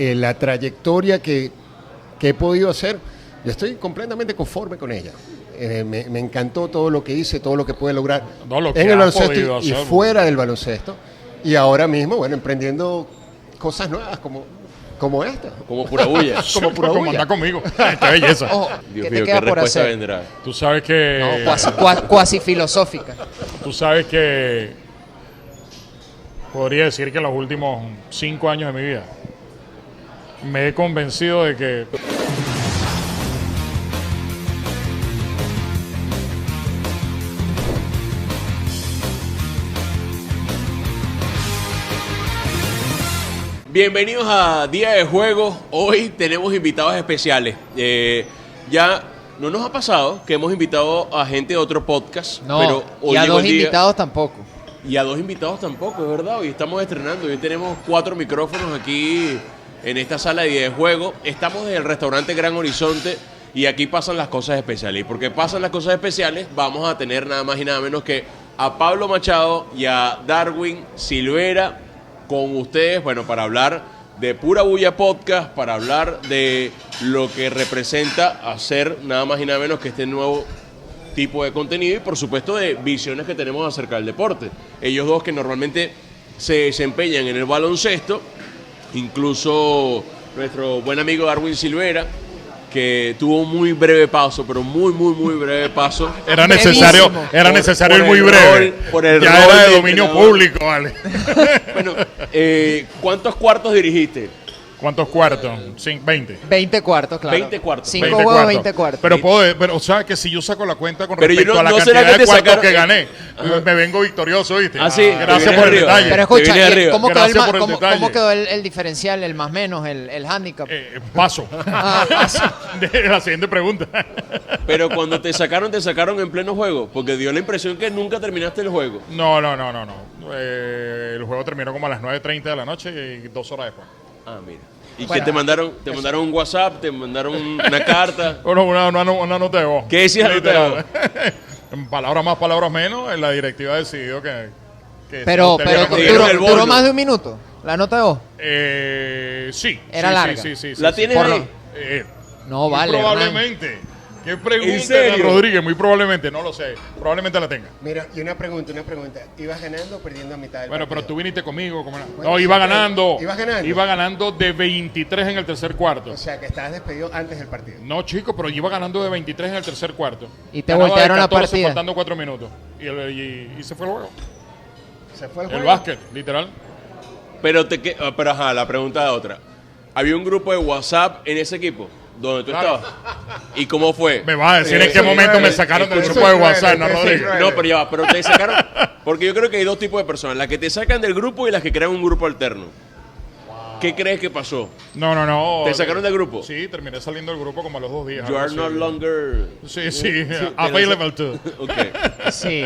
eh, la trayectoria que, que he podido hacer, yo estoy completamente conforme con ella. Eh, me, me encantó todo lo que hice, todo lo que pude lograr No, lo que en el baloncesto y, fuera del baloncesto. Y ahora mismo, bueno, emprendiendo cosas nuevas como, como esta. Como pura bulla. Como pura Como anda conmigo. Qué belleza. Ojo, Dios ¿qué mío, qué por respuesta hacer? vendrá. Tú sabes que. No, cuasi, cua- cuasi filosófica. Tú sabes que. Podría decir que en los últimos cinco años de mi vida me he convencido de que Bienvenidos a Día de Juego. Hoy tenemos invitados especiales. Eh, ya no nos ha pasado que hemos invitado a gente de otro podcast, No, pero hoy y a dos día- invitados tampoco. Y a dos invitados tampoco, es verdad. Hoy estamos estrenando. Hoy tenemos cuatro micrófonos aquí en esta sala de Juego. Estamos en el restaurante Gran Horizonte y aquí pasan las cosas especiales. Y porque pasan las cosas especiales, vamos a tener nada más y nada menos que a Pablo Machado y a Darwin Silvera con ustedes, bueno, para hablar de Pura Bulla Podcast, para hablar de lo que representa hacer nada más y nada menos que este nuevo tipo de contenido y por supuesto de visiones que tenemos acerca del deporte. Ellos dos que normalmente se desempeñan en el baloncesto, incluso nuestro buen amigo Darwin Silvera, que tuvo un muy breve paso, pero muy, muy, muy breve paso. era Brevísimo. necesario, era Por- necesario por ir muy breve. rol- por el ya rol era de de dominio entrenador. público, vale. Bueno, eh, ¿cuántos cuartos dirigiste? ¿Cuántos cuartos? Cin- 20. 20 cuartos, claro. 20 cuartos. 5 20 juegos, cuartos. 20 cuartos. Pero puedo, pero, o sea, que si yo saco la cuenta con Pero yo respecto no- a la no será cantidad que de te cuartos sacaron- que gané, me vengo victorioso, ¿viste? Ah, sí, te Gracias vienes por el arriba. detalle. Pero Te escucha, viene ¿y arriba. ¿cómo quedó, el, Gracias ma- por el cómo- detalle. cómo quedó el, el diferencial, el más menos, el, el handicap? Eh, paso. Ah. De la siguiente pregunta. Pero cuando te sacaron, te sacaron en pleno juego, porque dio la impresión que nunca terminaste el juego. No, no, no, no, no. Eh, el juego terminó como a las 9.30 de la noche y dos horas después. Ah, mira. ¿Y Bueno, qué te mandaron? ¿Te mandaron un WhatsApp? ¿Te mandaron una carta? Bueno, una, una, una nota de voz. ¿Qué decía la nota de Literal. En palabras más, palabras menos, la directiva decidió que... que Pero, pero duró, más de un minuto. La nota de voz. Eh, sí. Era sí, larga. Sí, sí, sí, sí, ¿La sí. tienes ahí? Eh, No, vale. Probablemente. ¿Qué pregunta, ¿En serio? Rodríguez? Muy probablemente, no lo sé. Probablemente la tenga. Mira, y una pregunta, una pregunta. ¿Ibas ganando o perdiendo a mitad del Bueno, pero tú viniste conmigo. ¿cómo era? Bueno, no, iba ganando. ¿ibas ganando? Iba ganando de 23 en el tercer cuarto. O sea, que estabas despedido antes del partido. No, chico, pero iba ganando de 23 en el tercer cuarto. Y te Ganaba de voltearon la 14 partida. faltando 4 minutos. Y, el- y- y se fue el juego. Se fue el El juego. básquet, literal. Pero, te, ah, pero ajá, la pregunta de otra. ¿Había un grupo de WhatsApp en ese equipo? Donde tú estabas. ¿Y cómo fue? Me vas a decir en qué momento me sacaron del grupo de WhatsApp, ¿no, nueve. No, pero ya va, pero te sacaron. Porque yo creo que hay dos tipos de personas: las que te sacan del grupo y las que crean un grupo alterno. ¿Qué crees que pasó? No, no, no. ¿Te sacaron del grupo? Sí, terminé saliendo del grupo como a los dos días. You are no longer. Sí, sí, available too. Ok. Sí.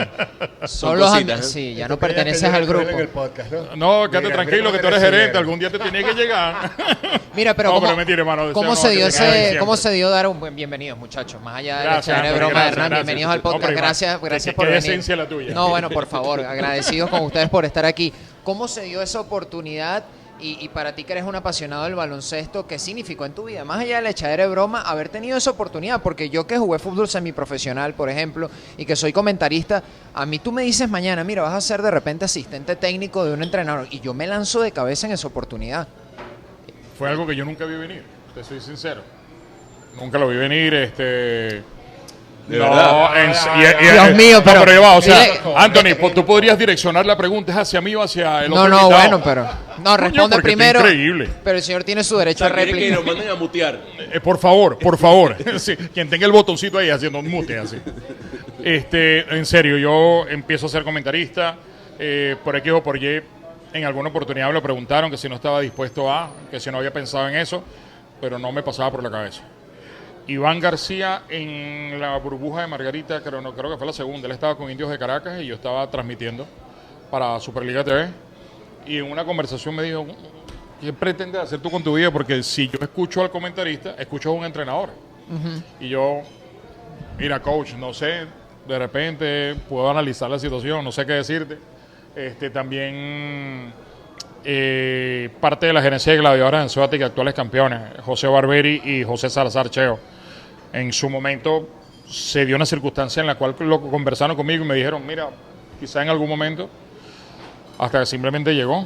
Son Son los cositas, and- ¿eh? Sí, ya no perteneces al grupo. En el podcast, ¿no? No, quédate tranquilo que tú eres gerente, algún día te tiene que llegar. Mira, pero No, ¿cómo, pero mentira, hermano, ¿cómo deseo, se dio ese, cómo se dio dar un buen bienvenidos, muchachos? Más allá de la broma de Hernán, gracias. bienvenidos al podcast. gracias, gracias por venir. esencia la tuya. No, bueno, por favor, agradecidos con ustedes por estar aquí. ¿Cómo se dio esa oportunidad? Y, para ti que eres un apasionado del baloncesto, ¿qué significó en tu vida? Más allá de la echadera de broma, haber tenido esa oportunidad, porque yo que jugué fútbol semiprofesional, por ejemplo, y que soy comentarista, a mí tú me dices mañana, mira, vas a ser de repente asistente técnico de un entrenador, y yo me lanzo de cabeza en esa oportunidad. Fue algo que yo nunca vi venir, te soy sincero. Nunca lo vi venir, este... ¿De no, verdad? en- y- y- Dios eh, mío, no, pero- va, o sea, dile- Anthony, po- tú podrías direccionar la pregunta, ¿es hacia mí o hacia el No, otro no, invitado? bueno, pero. No, responde primero. increíble. Pero el señor tiene su O derecho sea, a quieren que réplica. lo manden a mutear. Eh, por favor, por favor. Sí, quien tenga el botoncito ahí haciendo un mute así. Este, en serio, yo empiezo a ser comentarista. eh, por X o por Y, en alguna oportunidad me lo preguntaron que si no estaba dispuesto a, que si no había pensado en eso, pero no me pasaba por la cabeza. Iván García en la burbuja de Margarita, creo, no, creo que fue la segunda. Él estaba con Indios de Caracas y yo estaba transmitiendo para Superliga TV. Y en una conversación me dijo, ¿qué pretendes hacer tú con tu vida? Porque si yo escucho al comentarista, escucho a un entrenador. Y yo, mira, coach, no sé, de repente puedo analizar la situación, no sé qué decirte. Este, también eh, parte de la gerencia de gladiadores Anzuategui, actuales campeones, José Barberi y José Salazar Cheo. En su momento se dio una circunstancia en la cual lo conversaron conmigo y me dijeron, mira, quizá en algún momento, hasta que simplemente llegó.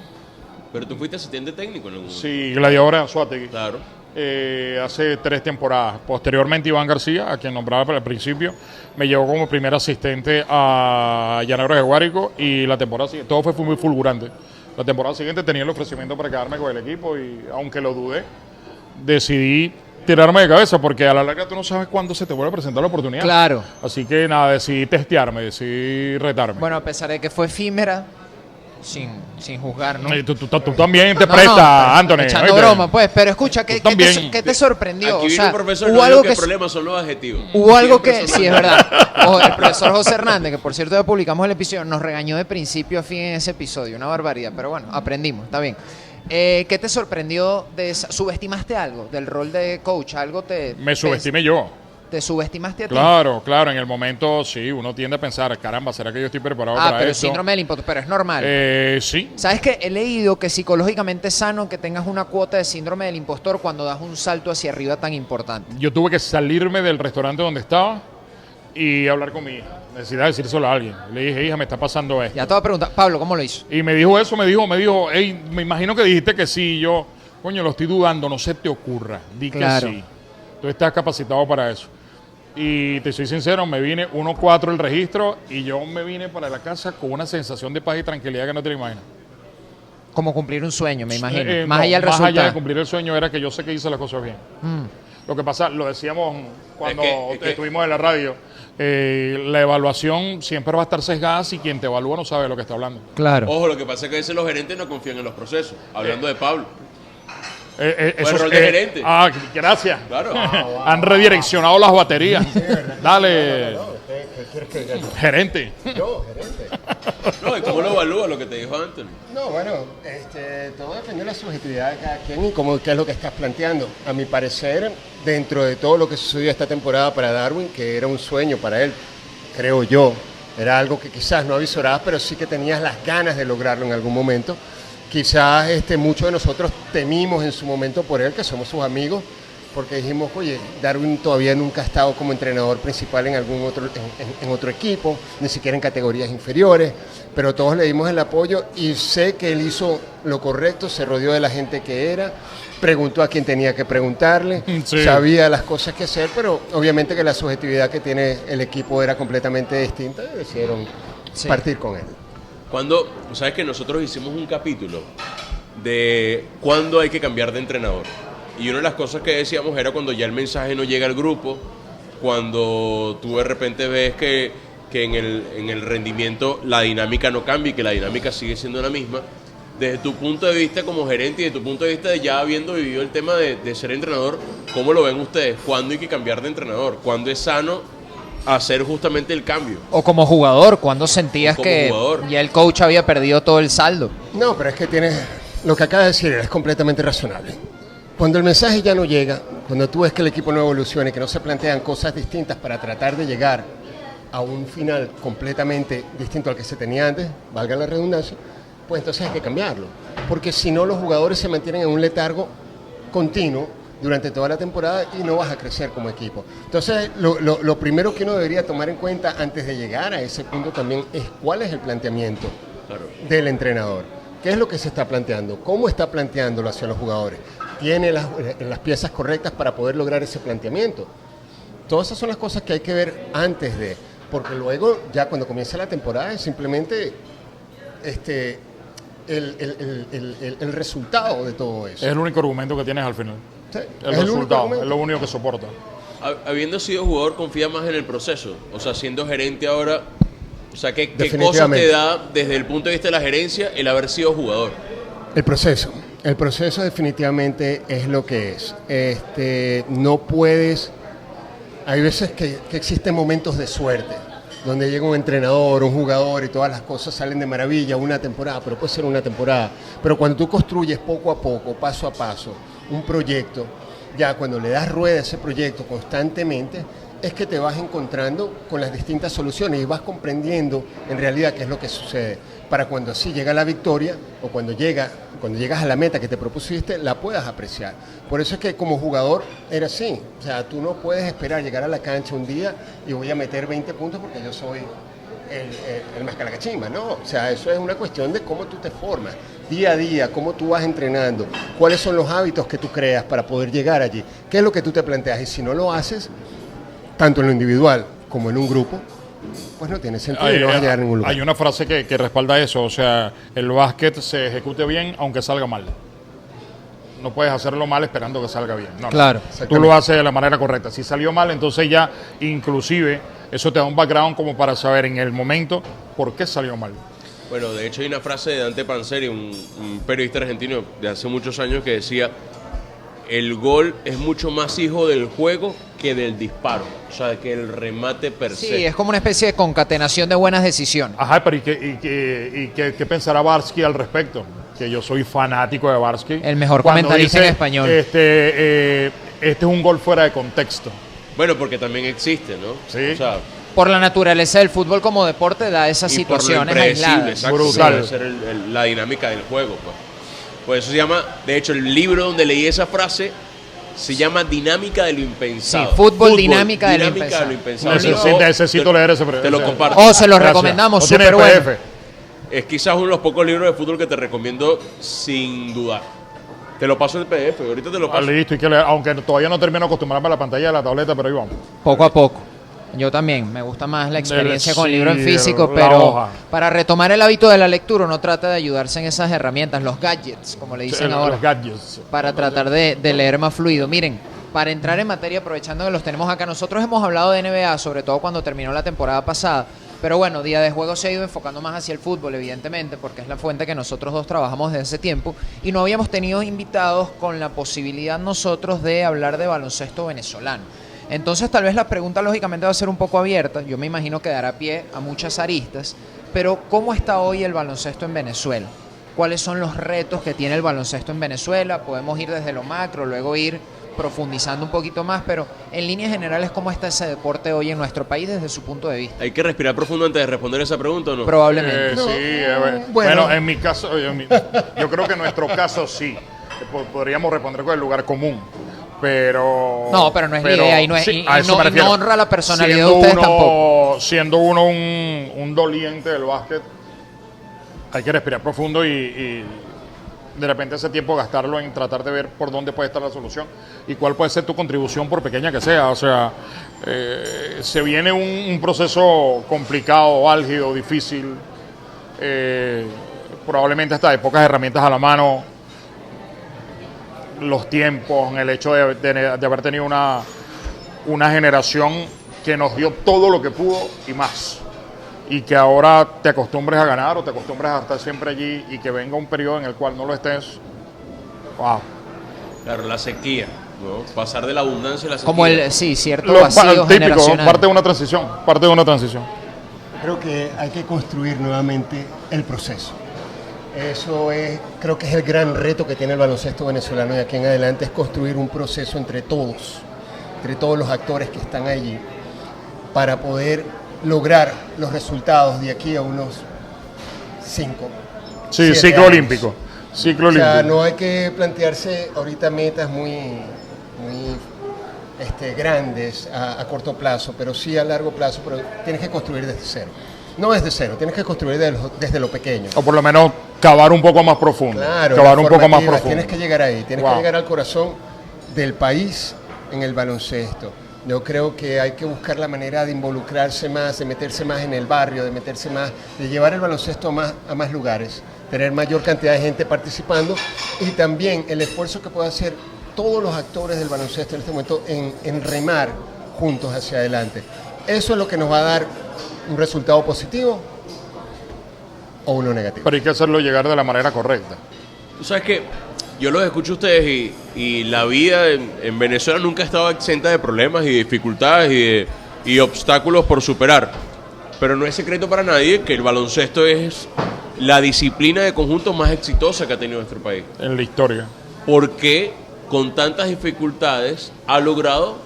Pero tú fuiste asistente técnico en algún momento. Sí, gladiadores Anzuategui. Claro. eh, hace tres temporadas. Posteriormente, Iván García, a quien nombraba para el principio, me llevó como primer asistente a Llanero de Guárico y la temporada siguiente, todo fue muy fulgurante. La temporada siguiente tenía el ofrecimiento para quedarme con el equipo y, aunque lo dudé, decidí tirarme de cabeza porque a la larga tú no sabes cuándo se te vuelve a presentar la oportunidad. Claro. Así que nada, decidí testearme, decidí retarme. Bueno, a pesar de que fue efímera, sin, sin juzgar, ¿no? Eh, tú, tú- tú también te No, prestas, no, Anthony. Echando ¿oíste? broma, pues. Pero escucha, ¿qué, Tú qué te, también. qué te sorprendió? Aquí o viene sea, un profesor, hubo no algo que que... el problema son los adjetivos. Hubo algo Siempre que, son sí, es verdad. Ojo, el profesor José Hernández, que por cierto ya publicamos el episodio, nos regañó de principio a fin en ese episodio, una barbaridad, pero bueno, aprendimos, está bien. Eh, ¿Qué te sorprendió? De esa- ¿Subestimaste algo del rol de coach? ¿Algo te... Me te- subestimé yo. ¿Te subestimaste a ti? Claro, claro, en el momento sí, uno tiende a pensar, caramba, ¿será que yo estoy preparado Ah, para pero esto? síndrome del impostor, pero es normal. Eh, sí, ¿Sabes qué? He leído que psicológicamente es sano que tengas una cuota de síndrome del impostor cuando das un salto hacia arriba tan importante. yo tuve que salirme del restaurante donde estaba y hablar con mi hija. Necesitaba decírselo a alguien. Le dije, hija, me está pasando esto. Ya te voy a preguntar, Pablo, ¿cómo lo hizo? Y me dijo eso, me dijo, me dijo, hey, me imagino que dijiste que sí. Y yo, coño, lo estoy dudando, no se te ocurra. Di Claro. que sí. Tú estás capacitado para eso. Y te soy sincero, me vine 1-4 el registro y yo me vine para la casa con una sensación de paz y tranquilidad que no te imaginas. Como cumplir un sueño, me imagino. Eh, más no, allá del más allá de resultado. cumplir el sueño era que yo sé que hice las cosas bien. Mm. Lo que pasa, lo decíamos cuando Es que- es que- estuvimos en la radio, eh, la evaluación siempre va a estar sesgada si quien te evalúa no sabe de lo que está hablando. Claro. Ojo, lo que pasa es que a veces los gerentes no confían en los procesos. Hablando de Pablo. Eh, eh, Fue el eso- rol de eh, gerente. Ah, gracias. Claro. Han redireccionado las baterías. Dale, gerente. Yo, gerente. No, ¿y cómo lo evalúa lo que te dijo Anthony? No, bueno, este, todo depende de la subjetividad de cada quien y cómo, qué es lo que estás planteando. A mi parecer, dentro de todo lo que sucedió esta temporada para Darwin, que era un sueño para él, creo yo, era algo que quizás no avisorabas, pero sí que tenías las ganas de lograrlo en algún momento. Quizás este, muchos de nosotros temimos en su momento por él, que somos sus amigos, porque dijimos, oye, Darwin todavía nunca ha estado como entrenador principal en algún otro, en, en- en otro equipo, ni siquiera en categorías inferiores, pero todos le dimos el apoyo y sé que él hizo lo correcto, se rodeó de la gente que era, preguntó a quien tenía que preguntarle, Sí. sabía las cosas que hacer, pero obviamente que la subjetividad que tiene el equipo era completamente distinta y decidieron Sí. partir con él. Cuando, sabes que nosotros hicimos un capítulo de cuándo hay que cambiar de entrenador. Y una de las cosas que decíamos era cuando ya el mensaje no llega al grupo, cuando tú de repente ves que, que en, el, en el rendimiento la dinámica no cambia y que la dinámica sigue siendo la misma. Desde tu punto de vista como gerente y desde tu punto de vista de ya habiendo vivido el tema de, de ser entrenador, ¿cómo lo ven ustedes? ¿Cuándo hay que cambiar de entrenador? ¿Cuándo es sano hacer justamente el cambio? O como jugador, cuando sentías que jugador. ya el coach había perdido todo el saldo. No, pero es que tienes, lo que acabas de decir es completamente razonable. Cuando el mensaje ya no llega, cuando tú ves que el equipo no evoluciona y que no se plantean cosas distintas para tratar de llegar a un final completamente distinto al que se tenía antes, valga la redundancia, pues entonces hay que cambiarlo. Porque si no, los jugadores se mantienen en un letargo continuo durante toda la temporada y no vas a crecer como equipo. Entonces, lo, lo- lo primero que uno debería tomar en cuenta antes de llegar a ese punto también es cuál es el planteamiento Claro. del entrenador. ¿Qué es lo que se está planteando? ¿Cómo está planteándolo hacia los jugadores? ¿Tiene las, eh, las piezas correctas para poder lograr ese planteamiento? Todas esas son las cosas que hay que ver antes de, porque luego, ya cuando comienza la temporada, es simplemente este, el, el- el- el- el- el resultado de todo eso. Es el único argumento que tienes al final. Sí, El es resultado, es lo único que soporta. Ha- Habiendo sido jugador, confía más en el proceso. O sea, siendo gerente ahora, o sea, ¿qué, qué cosas te da desde el punto de vista de la gerencia el haber sido jugador? El proceso. El proceso definitivamente es lo que es. Este, no puedes. Hay veces que, que existen momentos de suerte, donde llega un entrenador, un jugador y todas las cosas salen de maravilla, una temporada, pero puede ser una temporada. Pero cuando tú construyes poco a poco, paso a paso, un proyecto, ya cuando le das rueda a ese proyecto constantemente, es que te vas encontrando con las distintas soluciones y vas comprendiendo en realidad qué es lo que sucede para cuando así llega la victoria o cuando llega cuando llegas a la meta que te propusiste la puedas apreciar. Por eso es que como jugador era así, o sea, tú no puedes esperar llegar a la cancha un día y voy a meter 20 puntos porque yo soy el, el, el no, o sea, eso es una cuestión de cómo tú te formas día a día, cómo tú vas entrenando, cuáles son los hábitos que tú creas para poder llegar allí, qué es lo que tú te planteas y si no lo haces, tanto en lo individual como en un grupo, pues no tiene sentido y Hay, no vas a llegar a ningún lugar. hay una frase que, que respalda eso, o sea, el básquet se ejecute bien aunque salga mal. No puedes hacerlo mal esperando que salga bien. No, no. Claro. Tú lo haces de la manera correcta. Si salió mal, entonces ya inclusive eso te da un background como para saber en el momento por qué salió mal. Bueno, de hecho hay una frase de Dante Panzeri, un, un periodista argentino de hace muchos años, que decía, el gol es mucho más hijo del juego que del disparo, o sea, que el remate per se. Sí, es como una especie de concatenación de buenas decisiones. Ajá, pero ¿y qué, y qué- y qué- qué pensará Barsky al respecto? Que yo soy fanático de Barsky. El mejor Cuando comentarista dice, en español. Este, eh, este es un gol fuera de contexto. Bueno, porque también existe, ¿no? Sí. O sea, Por la naturaleza del fútbol como deporte da esas y por lo situaciones aisladas. exacto, Brutal. debe ser el- el- la dinámica del juego, pues. Pues eso se llama, de hecho, el libro donde leí esa frase se llama Dinámica de lo impensado. Sí, fútbol, dinámica de lo impensado. impensado. Necesito, Yo necesito leer ese Te lo comparto. Oh, se los Gracias. recomendamos, ¿No súper bueno. PDF? Es quizás uno de los pocos libros de fútbol que te recomiendo sin dudar. Te lo paso en el PDF, ahorita te lo Ah, paso. listo, y que leer, aunque todavía no termino de acostumbrarme a la pantalla de la tableta, pero ahí vamos. Poco a poco. Yo también, me gusta más la experiencia con el libro en físico, pero para retomar el hábito de la lectura uno trata de ayudarse en esas herramientas, los gadgets, como le dicen ahora. Los gadgets. para tratar de, de leer más fluido. Miren, para entrar en materia, aprovechando que los tenemos acá, nosotros hemos hablado de NBA, sobre todo cuando terminó la temporada pasada. Pero bueno, Día de Juego se ha ido enfocando más hacia el fútbol, evidentemente, porque es la fuente que nosotros dos trabajamos desde hace tiempo. Y no habíamos tenido invitados con la posibilidad nosotros de hablar de baloncesto venezolano. Entonces tal vez la pregunta lógicamente va a ser un poco abierta. Yo me imagino que dará pie a muchas aristas. Pero ¿cómo está hoy el baloncesto en Venezuela? cuáles son los retos que tiene el baloncesto en Venezuela. Podemos ir desde lo macro, luego ir profundizando un poquito más, pero en líneas generales, ¿cómo está ese deporte hoy en nuestro país desde su punto de vista? ¿Hay que respirar profundo antes de responder esa pregunta o no? Probablemente. Eh, sí, eh, bueno. bueno. en mi caso, yo, yo creo que en nuestro caso sí. Po- Podríamos responder con el lugar común. Pero. No, pero no es la idea y no es- y- a y eso no- y no honra la personalidad de ustedes uno- tampoco. Siendo uno un, un doliente del básquet, hay que respirar profundo y, y de repente ese tiempo gastarlo en tratar de ver por dónde puede estar la solución y cuál puede ser tu contribución, por pequeña que sea. O sea, eh, se viene un, un proceso complicado, álgido, difícil. eh, probablemente hasta de pocas herramientas a la mano. Los tiempos, el hecho de, de- de haber tenido una, una generación que nos dio todo lo que pudo y más. Y que ahora te acostumbres a ganar o te acostumbres a estar siempre allí y que venga un periodo en el cual no lo estés. Wow. Claro, la sequía, ¿no? Pasar de la abundancia a la sequía. Como el, sí, cierto Lo- vacío típico, parte de una transición, parte de una transición. Creo que hay que construir nuevamente el proceso. Eso es, creo que es el gran reto que tiene el baloncesto venezolano de aquí en adelante, es construir un proceso entre todos, entre todos los actores que están allí, para poder lograr los resultados de aquí a unos cinco. Sí, ciclo años. olímpico. Ciclo O sea, olímpico. no hay que plantearse ahorita metas muy, muy este, grandes a, a corto plazo, pero sí a largo plazo, pero tienes que construir desde cero. No desde cero, tienes que construir desde lo, desde lo pequeño. O por lo menos cavar un poco más profundo. Claro, cavar un poco más profundo. Tienes que llegar ahí, tienes Wow. que llegar al corazón del país en el baloncesto. Yo creo que hay que buscar la manera de involucrarse más, de meterse más en el barrio, de meterse más, de llevar el baloncesto a más, a más lugares, tener mayor cantidad de gente participando y también el esfuerzo que pueden hacer todos los actores del baloncesto en este momento en, en remar juntos hacia adelante. Eso es lo que nos va a dar un resultado positivo o uno negativo. Pero hay que hacerlo llegar de la manera correcta. Tú sabes que yo los escucho a ustedes y, y la vida en, en Venezuela nunca ha estado exenta de problemas y dificultades y, de- y obstáculos por superar. Pero no es secreto para nadie que el baloncesto es la disciplina de conjunto más exitosa que ha tenido nuestro país. En la historia. Porque con tantas dificultades ha logrado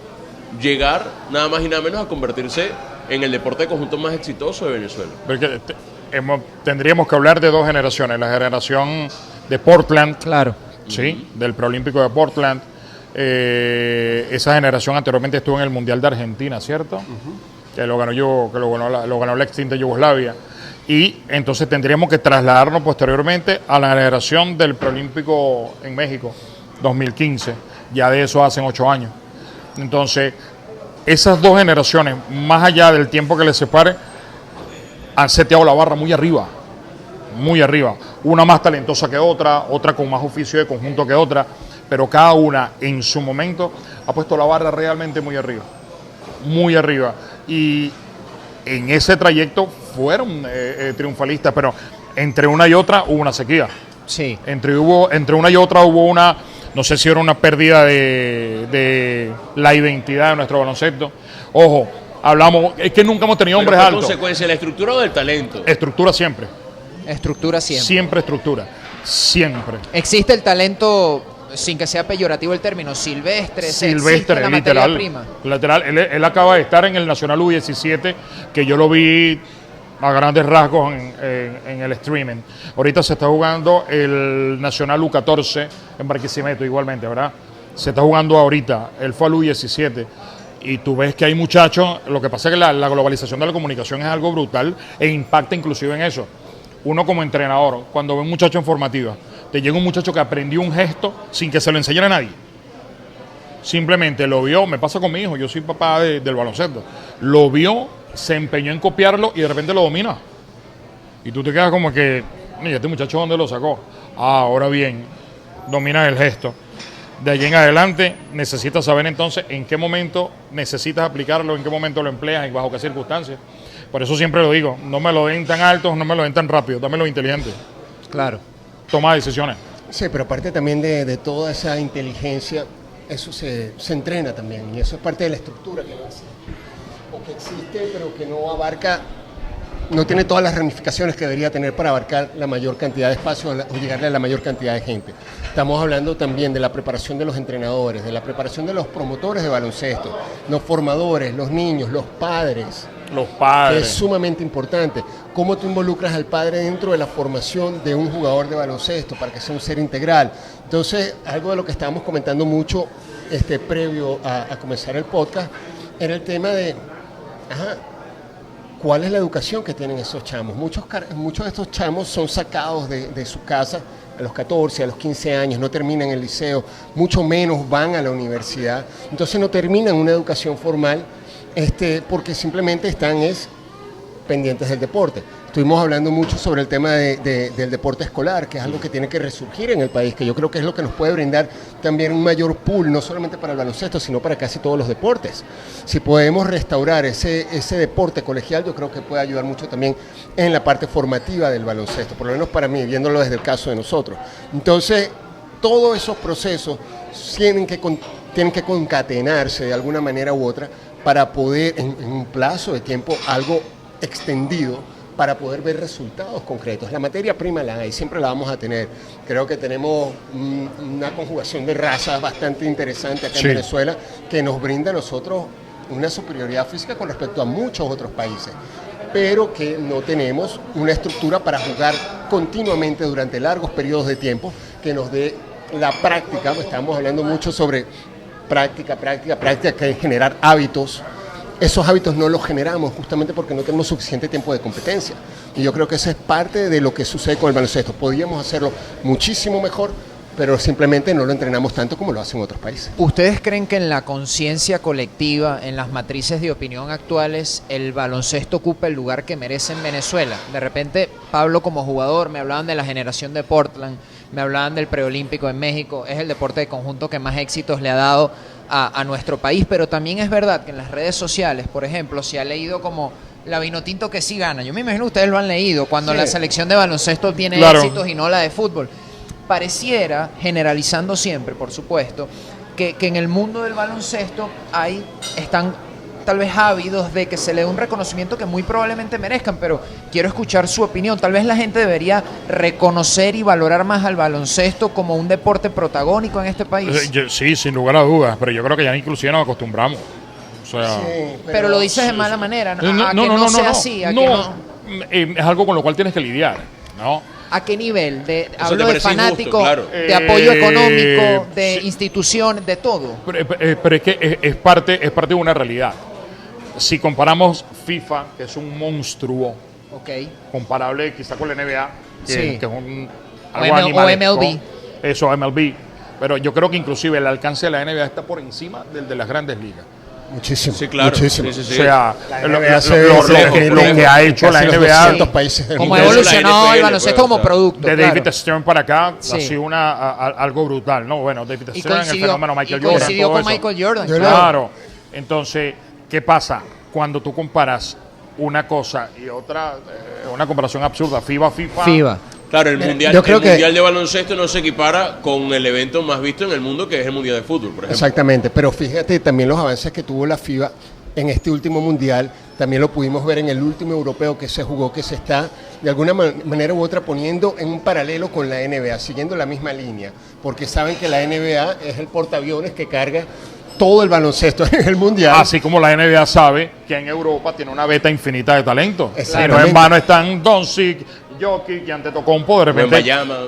llegar nada más y nada menos a convertirse en el deporte de conjunto más exitoso de Venezuela. Porque te- hemos- tendríamos que hablar de dos generaciones. La generación de Portland, Claro. sí, del preolímpico de Portland. Eh, esa generación anteriormente estuvo en el Mundial de Argentina, ¿cierto? Que lo ganó yo, que lo ganó la, lo ganó la extinta Yugoslavia. Y entonces tendríamos que trasladarnos posteriormente a la generación del preolímpico en México, 2015. Ya de eso hacen ocho años. Entonces, esas dos generaciones, más allá del tiempo que les separe, han seteado la barra muy arriba. Muy arriba. Una más talentosa que otra, otra con más oficio de conjunto que otra, pero cada una en su momento ha puesto la barra realmente muy arriba. Muy arriba. Y en ese trayecto fueron eh, eh, triunfalistas, pero entre una y otra hubo una sequía. Sí. Entre, hubo, entre una y otra hubo una, no sé si era una pérdida de, de la identidad de nuestro baloncesto. Ojo, hablamos, es que nunca hemos tenido Pero hombres fue altos. consecuencia de la estructura o del talento? Estructura siempre, Estructura siempre. siempre estructura, siempre. Existe el talento, sin que sea peyorativo el término, silvestre. Silvestre, la literal. prima. Lateral. Él, él acaba de estar en el Nacional U17, que yo lo vi a grandes rasgos en, el streaming. Ahorita se está jugando el Nacional U14 en Barquisimeto igualmente, ¿verdad? Se está jugando ahorita. Él fue al U17. Y tú ves que hay muchachos, lo que pasa es que la, la globalización de la comunicación es algo brutal e impacta inclusive en eso. Uno como entrenador, cuando ve un muchacho en formativa, te llega un muchacho que aprendió un gesto sin que se lo enseñara a nadie simplemente lo vio, me pasa con mi hijo, yo soy papá de- del baloncesto, lo vio, se empeñó en copiarlo y de repente lo domina. Y tú te quedas como que, mira, este muchacho dónde lo sacó. Ah, ahora bien, domina el gesto. De allí en adelante necesitas saber entonces en qué momento necesitas aplicarlo, en qué momento lo empleas y bajo qué circunstancias. Por eso siempre lo digo, no me lo den tan alto, no me lo den tan rápido, dámelo inteligente. Claro. Toma decisiones. Sí, pero aparte también de, de toda esa inteligencia, eso se, se entrena también y eso es parte de la estructura que existe. O que existe, pero que no abarca, no tiene todas las ramificaciones que debería tener para abarcar la mayor cantidad de espacio o la- o llegarle a la mayor cantidad de gente. Estamos hablando también de la preparación de los entrenadores, de la preparación de los promotores de baloncesto, los formadores, los niños, los padres Los que es padres. sumamente importante. ¿Cómo tú involucras al padre dentro de la formación de un jugador de baloncesto para que sea un ser integral? Entonces, algo de lo que estábamos comentando mucho este, previo a, a comenzar el podcast era el tema de, ajá, ¿cuál es la educación que tienen esos chamos? Muchos, muchos de estos chamos son sacados de, de su casa a los 14, a los 15 años, no terminan el liceo, mucho menos van a la universidad, entonces no terminan una educación formal este, porque simplemente están es, pendientes del deporte. Estuvimos hablando mucho sobre el tema de- de- del deporte escolar, que es algo que tiene que resurgir en el país, que yo creo que es lo que nos puede brindar también un mayor pool, no solamente para el baloncesto, sino para casi todos los deportes. Si podemos restaurar ese, deporte colegial, yo creo que puede ayudar mucho también en la parte formativa del baloncesto, por lo menos para mí, viéndolo desde el caso de nosotros. Entonces, todos esos procesos tienen que concatenarse de alguna manera u otra para poder, en, en un plazo de tiempo algo extendido, para poder ver resultados concretos. La materia prima la hay, siempre la vamos a tener. Creo que tenemos una conjugación de razas bastante interesante acá Sí. en Venezuela que nos brinda a nosotros una superioridad física con respecto a muchos otros países pero que no tenemos una estructura para jugar continuamente durante largos periodos de tiempo que nos dé la práctica, estamos hablando mucho sobre práctica, práctica, práctica, que generar hábitos. Esos hábitos no los generamos justamente porque no tenemos suficiente tiempo de competencia. Y yo creo que eso es parte de lo que sucede con el baloncesto. Podríamos hacerlo muchísimo mejor, pero simplemente no lo entrenamos tanto como lo hacen otros países. ¿Ustedes creen que en la conciencia colectiva, en las matrices de opinión actuales, el baloncesto ocupa el lugar que merece en Venezuela? De repente, Pablo como jugador, me hablaban de la generación de Portland, me hablaban del preolímpico en México, es el deporte de conjunto que más éxitos le ha dado a, a nuestro país, pero también es verdad que en las redes sociales, por ejemplo, se ha leído como la Vinotinto que sí gana. Yo me imagino que ustedes lo han leído cuando Sí. la selección de baloncesto tiene Claro. éxitos y no la de fútbol pareciera, generalizando siempre, por supuesto, que, que en el mundo del baloncesto hay, están tal vez ávidos de que se le dé un reconocimiento que muy probablemente merezcan, pero quiero escuchar su opinión. Tal vez la gente debería reconocer y valorar más al baloncesto como un deporte protagónico en este Eh, país. yo- Sí, sin lugar a dudas, pero yo creo que ya inclusive nos acostumbramos. sea, Sí, Pero, lo dices de mala manera, ¿no? no, a no, que no, sea no, así, a no, que no. eh, es algo con lo cual tienes que lidiar, ¿no? ¿A qué nivel? De, hablo de injusto, fanático, claro. de apoyo Eh, económico, de sí. institución, de todo. Pero, eh, pero es que es, es parte, es parte de una realidad. Si comparamos FIFA, que es un monstruo, Ok. comparable quizá con la NBA, que, Sí. que es un O M- o MLB. Eso, MLB. Pero yo creo que inclusive el alcance de la NBA está por encima del de las grandes ligas. Muchísimo. Sí, claro. Muchísimo. Sí, sí, O sea, lo, lo- se- lo- se lo lejos, que, lo ha hecho la NBA 200 países del Como evolucionado el baloncesto pues, como o producto. de claro. David Stern para acá Sí. ha sido una, a- a- algo brutal, ¿no? Bueno, David Stern, el fenómeno y Michael Jordan. coincidió todo con eso. Michael Jordan. Claro. Claro. Entonces, ¿qué pasa? Cuando tú comparas una cosa y otra, eh, una comparación absurda, FIBA, FIFA. FIBA. Claro, el Mira, mundial, yo creo el que- mundial de baloncesto no se equipara con el evento más visto en el mundo, que es el mundial de fútbol, por ejemplo. Exactamente, pero fíjate también los avances que tuvo la FIBA en este último mundial, también lo pudimos ver en el último europeo que se jugó, que se está de alguna ma- manera u otra poniendo en un paralelo con la NBA, siguiendo la misma línea, porque saben que la NBA es el portaaviones que carga todo el baloncesto en el mundial. Así como la NBA sabe que en Europa tiene una beta infinita de talento. Y no en vano están Doncic, Jokic, que ante tocó un poder de repente. Bayama.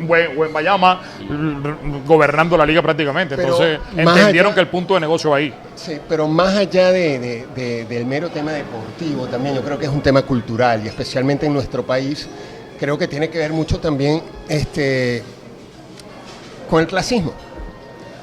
Buen, buen Bayama, r- r- gobernando la liga prácticamente. Pero Entonces, entendieron allá- que el punto de negocio va ahí. Sí, pero más allá de, de- de- del mero tema deportivo, también yo creo que es un tema cultural y especialmente en nuestro país, creo que tiene que ver mucho también este, con el clasismo.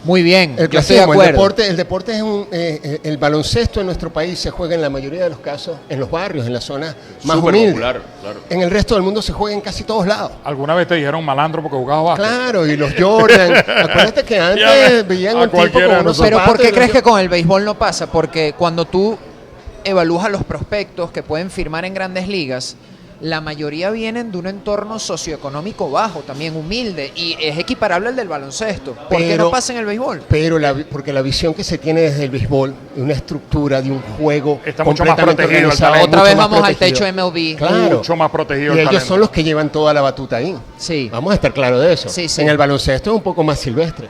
Muy bien, El yo estoy de clasismo, el acuerdo. deporte, el deporte es un, eh, eh, el baloncesto en nuestro país se juega en la mayoría de los casos en los barrios, en las zonas más Súper humildes. popular, claro. En el resto del mundo se juega en casi todos lados. ¿Alguna vez te dijeron malandro porque jugabas básquet? Claro, y los Jordan. Acuérdate que antes veían un tipo con unos nosotros. Pero ¿por qué crees que con el béisbol no pasa? Porque cuando tú evalúas a los prospectos que pueden firmar en grandes ligas, la mayoría vienen de un entorno socioeconómico bajo, también humilde, y es equiparable al del baloncesto. ¿Por qué no pasa en el béisbol? Pero la, vi- porque la visión que se tiene desde el béisbol, de una estructura, de un juego Está mucho más protegido. Otra vez vamos al techo MLB. Claro. Mucho más protegido Y el ellos talento. son los que llevan toda la batuta ahí. Sí. Vamos a estar claros de eso. Sí, sí. En el baloncesto es un poco más silvestre,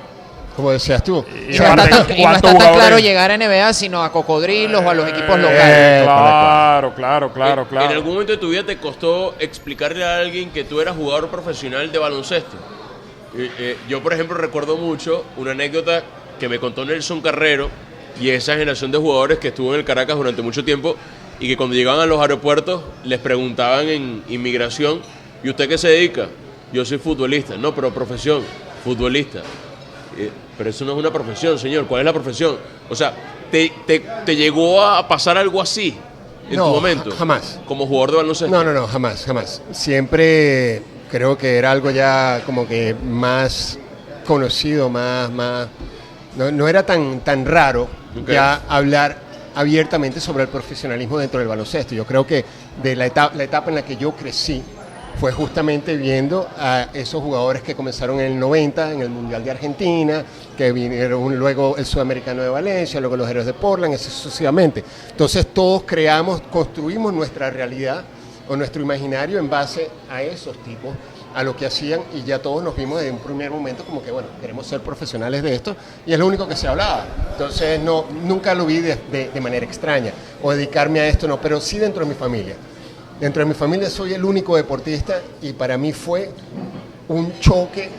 como decías tú. Y O sea, aparte, está tan- y no ¿cuántos está tan claro llegar a NBA, sino a cocodrilos o a los equipos Eh, locales. eh, Claro, claro, claro, En- claro. ¿En algún momento de tu vida te costó explicarle a alguien que tú eras jugador profesional de baloncesto? Eh, eh, yo, por ejemplo, recuerdo mucho una anécdota que me contó Nelson Carrero y esa generación de jugadores que estuvo en el Caracas durante mucho tiempo y que cuando llegaban a los aeropuertos les preguntaban en inmigración, ¿y usted qué se dedica? Yo soy futbolista. No, pero profesión, futbolista. Eh, pero eso no es una profesión, señor. ¿Cuál es la profesión? O sea, ¿te, te, te llegó a pasar algo así en No, tu momento? ja- jamás. Como jugador de baloncesto. No, no, no, jamás, jamás. Siempre creo que era algo ya como que más conocido, más, más. No, no era tan, tan raro ya hablar abiertamente sobre el profesionalismo dentro del baloncesto. Yo creo que de la etapa, la etapa en la que yo crecí fue justamente viendo a esos jugadores que comenzaron en el 90 en el Mundial de Argentina, que vinieron luego el Sudamericano de Valencia, luego los Héroes de Portland, así sucesivamente. Entonces todos creamos, construimos nuestra realidad o nuestro imaginario en base a esos tipos, a lo que hacían y ya todos nos vimos desde un primer momento como que, bueno, queremos ser profesionales de esto y es lo único que se hablaba. Entonces no, nunca lo vi de, manera extraña o dedicarme a esto, no, pero sí dentro de mi familia. Dentro de mi familia soy el único deportista y para mí fue un choque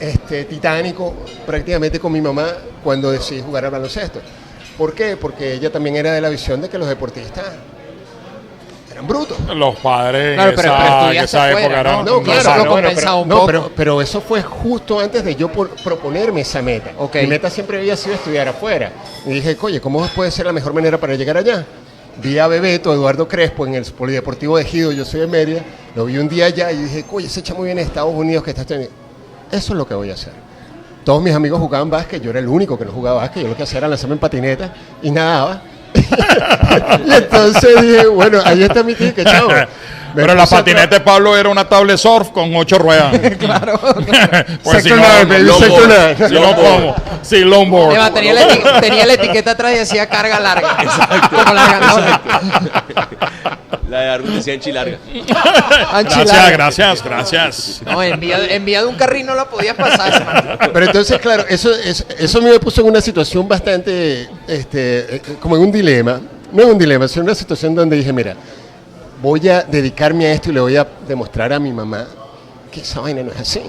este, titánico prácticamente con mi mamá cuando decidí jugar al baloncesto. ¿Por qué? Porque ella también era de la visión de que los deportistas eran brutos. Los padres Claro, pero- esa, pero en estudiaste esa afuera, época ¿no? eran... No, Y claro, eso lo pero, bueno, pero- un no, poco. pero, pero eso fue justo antes de yo por- proponerme esa meta. Ok. Mi meta siempre había sido estudiar afuera. Y dije, oye, ¿cómo puede ser la mejor manera para llegar allá? Vi a Bebeto, Eduardo Crespo, en el Polideportivo de Ejido, yo soy de Mérida, lo vi un día allá y dije, oye, se echa muy bien en Estados Unidos que está teniendo. Eso es lo que voy a hacer. Todos mis amigos jugaban básquet, yo era el único que no jugaba básquet, yo lo que hacía era lanzarme en patineta y nadaba. Y entonces dije, bueno, ahí está mi ticket, chavo. Me Pero la patineta de Pablo era una tablet surf con ocho ruedas. claro. pues si no, longboard. Si no, ¿cómo? Sí, longboard. Eva, tenía, la eti- tenía la etiqueta atrás y decía carga larga. Como ¿no? La de Darwin decía enchilarga. Anchi Gracias, gracias, gracias. No, enviado, enviado un carril no la podías pasar, hermano. Pero entonces, claro, eso, es- eso mí me puso en una situación bastante, este, eh, como en un dilema. No en un dilema, sino en una situación donde dije, mira, voy a dedicarme a esto y le voy a demostrar a mi mamá que esa vaina no es así.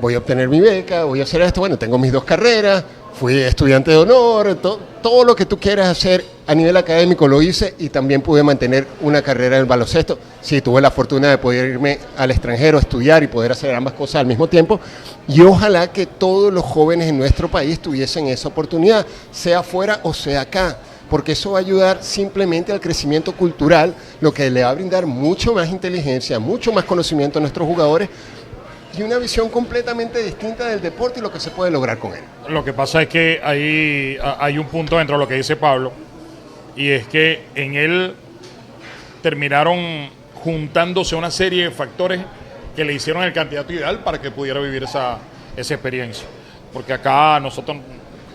Voy a obtener mi beca, voy a hacer esto, bueno, tengo mis dos carreras, fui estudiante de honor, to- todo lo que tú quieras hacer a nivel académico lo hice y también pude mantener una carrera en el baloncesto. Sí, tuve la fortuna de poder irme al extranjero estudiar y poder hacer ambas cosas al mismo tiempo. Y ojalá que todos los jóvenes en nuestro país tuviesen esa oportunidad, sea afuera o sea acá, porque eso va a ayudar simplemente al crecimiento cultural, lo que le va a brindar mucho más inteligencia, mucho más conocimiento a nuestros jugadores y una visión completamente distinta del deporte y lo que se puede lograr con él. Lo que pasa es que hay, a- hay un punto dentro de lo que dice Pablo, y es que en él terminaron juntándose una serie de factores que le hicieron el candidato ideal para que pudiera vivir esa, esa experiencia. Porque acá nosotros,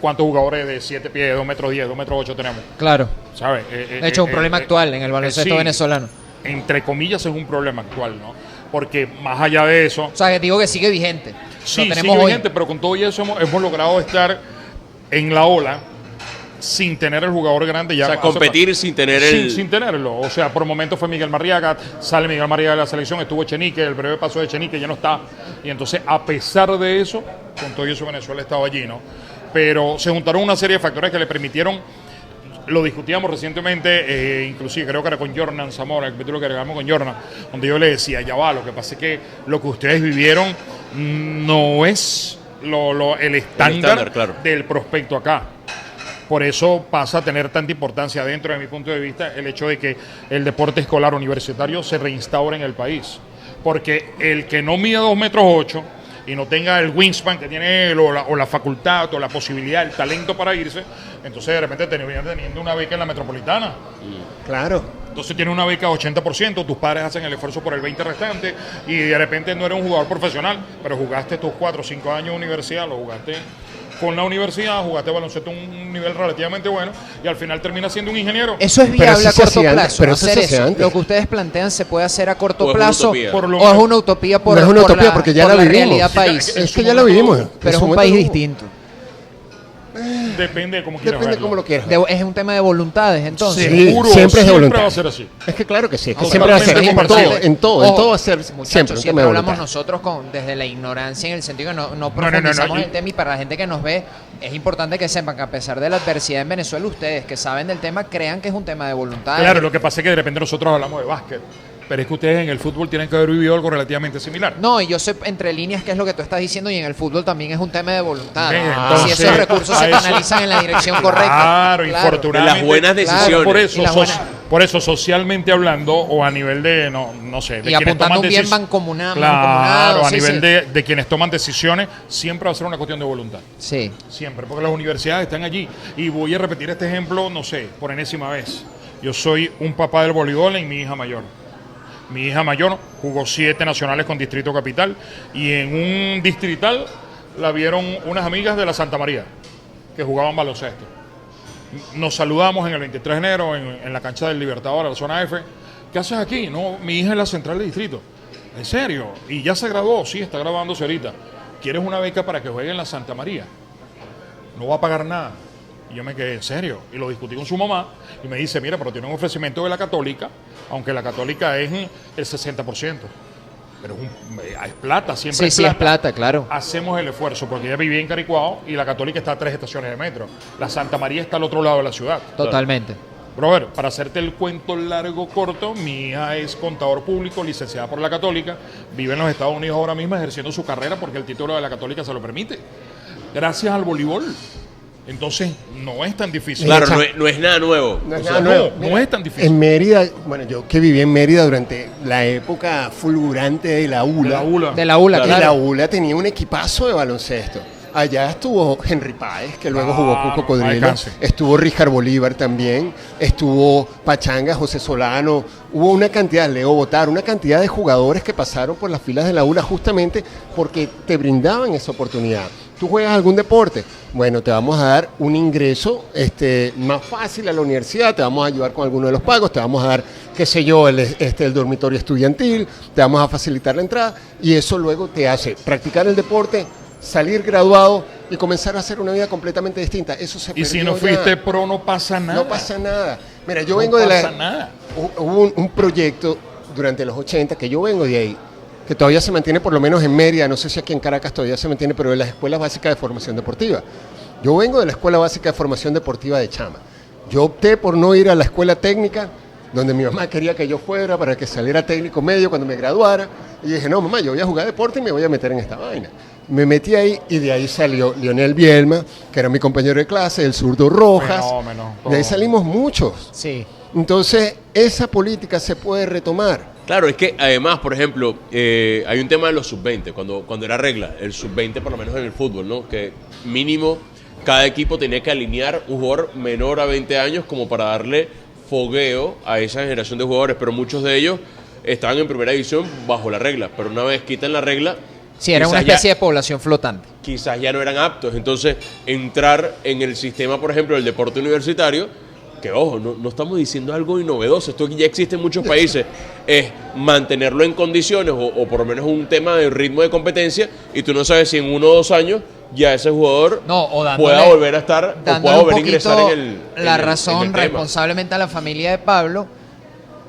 ¿cuántos jugadores de 7 pies, 2 metros 10, 2 metros 8 tenemos? Claro. ¿Sabes? Eh, De hecho, un problema actual en el baloncesto sí, venezolano. Entre comillas es un problema actual, ¿no? Porque más allá de eso, O sea, que digo que sigue vigente. Sí, Lo sigue hoy. vigente, pero con todo y eso hemos, hemos logrado estar en la ola sin tener el jugador grande ya. O sea, hace- competir sin tener el- sin tenerlo. O sea, por momentos fue Miguel Marriaga, sale Miguel Marriaga de la selección, estuvo Chenique, el breve paso de Chenique ya no está. Y entonces, a pesar de eso, con todo y eso Venezuela estaba allí, ¿no? Pero se juntaron una serie de factores que le permitieron lo discutíamos recientemente, eh, inclusive creo que era con Jordan Zamora, el capítulo que grabamos con Jordan, donde yo le decía, ya va, lo que pasa es que lo que ustedes vivieron mm, no es lo, lo- el estándar, estándar, claro. del prospecto acá. Por eso pasa a tener tanta importancia dentro de mi punto de vista el hecho de que el deporte escolar universitario se reinstaure en el país. Porque el que no mide 2 metros 8 y no tenga el wingspan que tiene él, o la, o la facultad o la posibilidad, el talento para irse, entonces de repente termina teniendo una beca en la metropolitana. Claro. Entonces tiene una beca 80%, tus padres hacen el esfuerzo por el 20% restante y de repente no eres un jugador profesional, pero jugaste tus 4 o 5 años de universidad, lo jugaste con la universidad, jugaste baloncesto a un nivel relativamente bueno y al final terminas siendo un ingeniero. Eso es viable eso a corto antes, plazo. pero hacer eso. Lo que ustedes plantean se puede hacer a corto O plazo. Por lo o es una utopía por, no es una por utopía porque ya por la vivimos. realidad país. Es que ya momento- vivimos. Pero es un país distinto. Depende de cómo quieras Depende de verlo. cómo lo quieras. De- es un tema de voluntades, entonces. Sí, Seguro, siempre es de voluntad. va a ser así. Es que claro que sí, es que siempre va a ser en todo, en todo, en Ojo, todo va a ser muchachos, siempre un siempre tema de hablamos voluntad. nosotros con, desde la ignorancia en el sentido que no, no no, no, profundizamos no, el tema y para la gente que nos ve es importante que sepan que a pesar de la adversidad en Venezuela ustedes que saben del tema crean que es un tema de voluntad. Claro, lo que pasa es que de repente nosotros hablamos de básquet, pero es que ustedes en el fútbol tienen que haber vivido algo relativamente similar. No, y yo sé entre líneas qué es lo que tú estás diciendo y en el fútbol también es un tema de voluntad. Bien, si entonces, esos recursos se eso- canalizan en la dirección correcta. Claro, Claro. infortunadamente. Las buenas Claro, decisiones. Por Y eso, las soci- buenas- por eso, socialmente hablando, o a nivel de, no, no sé, de Y quienes apuntando toman un bien decis- mancomunado- Claro, a sí, nivel sí. De, de quienes toman decisiones, siempre va a ser una cuestión de voluntad. Sí. Siempre, porque las universidades están allí. Y voy a repetir este ejemplo, no sé, por enésima vez. Yo soy un papá del voleibol en mi hija mayor. Mi hija mayor jugó siete nacionales con Distrito Capital y en un distrital la vieron unas amigas de la Santa María que jugaban baloncesto. Nos saludamos en el 23 de enero en, la cancha del Libertador, la zona F. ¿Qué haces aquí? No, mi hija es la central de distrito. ¿En serio? ¿Y ya se graduó? Sí, está graduándose ahorita. ¿Quieres una beca para que juegue en la Santa María? no va a pagar nada. Y yo me quedé en serio. Y lo discutí con su mamá y me dice, mira, pero tiene un ofrecimiento de la católica, aunque la católica es el 60%. Pero es, un- eh, es plata, siempre Sí, es sí, plata. es plata, claro. Hacemos el esfuerzo, porque ella vivía en Caricuao y la católica está a tres estaciones de metro. La Santa María está al otro lado de la ciudad. Totalmente. Brother, para hacerte el cuento largo corto, mi hija es contador público, licenciada por la Católica, vive en los Estados Unidos ahora mismo ejerciendo su carrera porque el título de la Católica se lo permite. Gracias al voleibol. Entonces, no es tan difícil. Claro, no es, no es nada nuevo. No es O sea, nada no, nuevo. no es tan difícil. En Mérida, bueno, yo que viví en Mérida durante la época fulgurante de la ULA. De la ULA. De la ULA, claro. la ULA tenía un equipazo de baloncesto. Allá estuvo Henry Páez, que luego jugó con Cocodrilo. alcance. Estuvo Richard Bolívar también. Estuvo Pachanga, José Solano. Hubo una cantidad, Leo Botar, una cantidad de jugadores que pasaron por las filas de la ULA justamente porque te brindaban esa oportunidad. ¿Tú juegas algún deporte? Bueno, te vamos a dar un ingreso este, más fácil a la universidad, te vamos a ayudar con alguno de los pagos, te vamos a dar, qué sé yo, el, este, el dormitorio estudiantil, te vamos a facilitar la entrada y eso luego te hace practicar el deporte, salir graduado y comenzar a hacer una vida completamente distinta. Eso se Y si no fuiste pro, no pasa nada. No pasa nada. Mira, yo No vengo de la... pasa nada. Hu- Hubo un, un proyecto durante los 80 que yo vengo de ahí, que todavía se mantiene por lo menos en Mérida, no sé si aquí en Caracas todavía se mantiene, pero de las escuelas básicas de formación deportiva. Yo vengo de la Escuela Básica de Formación Deportiva de Chama. Yo opté por no ir a la escuela técnica, donde mi mamá quería que yo fuera para que saliera técnico medio cuando me graduara. Y dije, no, mamá, yo voy a jugar deporte y me voy a meter en esta vaina. Me metí ahí y de ahí salió Lionel Bielma, que era mi compañero de clase, el zurdo Rojas. Fenómeno. De ahí salimos muchos. Sí. Entonces, esa política se puede retomar. Claro, es que además, por ejemplo, eh, hay un tema de los sub-20, cuando, cuando era regla, el sub-20 por lo menos en el fútbol, ¿no? Que mínimo cada equipo tenía que alinear un jugador menor a 20 años como para darle fogueo a esa generación de jugadores, pero muchos de ellos estaban en primera división bajo la regla, pero una vez quitan la regla... Sí, era una ya- especie de población flotante. quizás ya no eran aptos. Entonces, entrar en el sistema, por ejemplo, del deporte universitario, que ojo, no, no estamos diciendo algo innovedoso, esto ya existe en muchos países, es mantenerlo en condiciones o, o por lo menos un tema de ritmo de competencia y tú no sabes si en uno o dos años ya ese jugador No, o dándole, pueda volver a estar o pueda volver a ingresar en el en la el- en razón el responsablemente a la familia de Pablo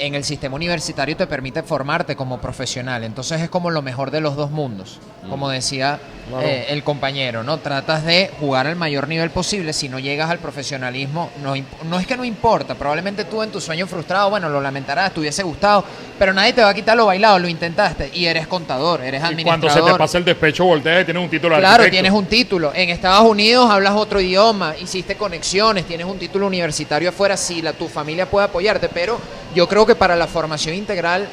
en el sistema universitario te permite formarte como profesional. Entonces es como lo mejor de los dos mundos como decía eh, el compañero no tratas de jugar al mayor nivel posible. Si no llegas al profesionalismo no, no es que no importa. Probablemente tú en tu sueño frustrado bueno lo lamentarás te hubiese gustado pero nadie te va a quitar lo bailado lo intentaste. Y eres contador eres Y administrador cuando se te pasa el despecho, volteas y tienes un título Claro, arquitecto. tienes un título. En Estados Unidos hablas otro idioma, hiciste conexiones, tienes un título universitario afuera, sí, la, tu familia puede apoyarte, pero yo creo que para la formación integral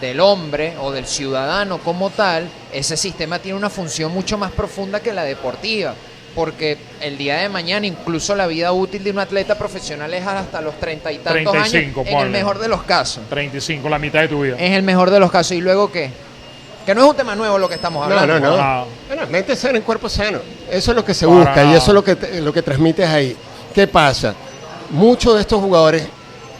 del hombre o del ciudadano como tal, ese sistema tiene una función mucho más profunda que la deportiva. Porque el día de mañana, incluso la vida útil de un atleta profesional es hasta los treinta y tantos 35, años, en el mejor de los casos. 35, la mitad de tu vida. Es el mejor de los casos. ¿Y luego qué? Que no es un tema nuevo lo que estamos No, hablando. no, no. Ah. Bueno, mente sana en cuerpo sano. Eso es lo que se Para busca y eso es lo que, lo que transmites ahí. ¿Qué pasa? Muchos de estos jugadores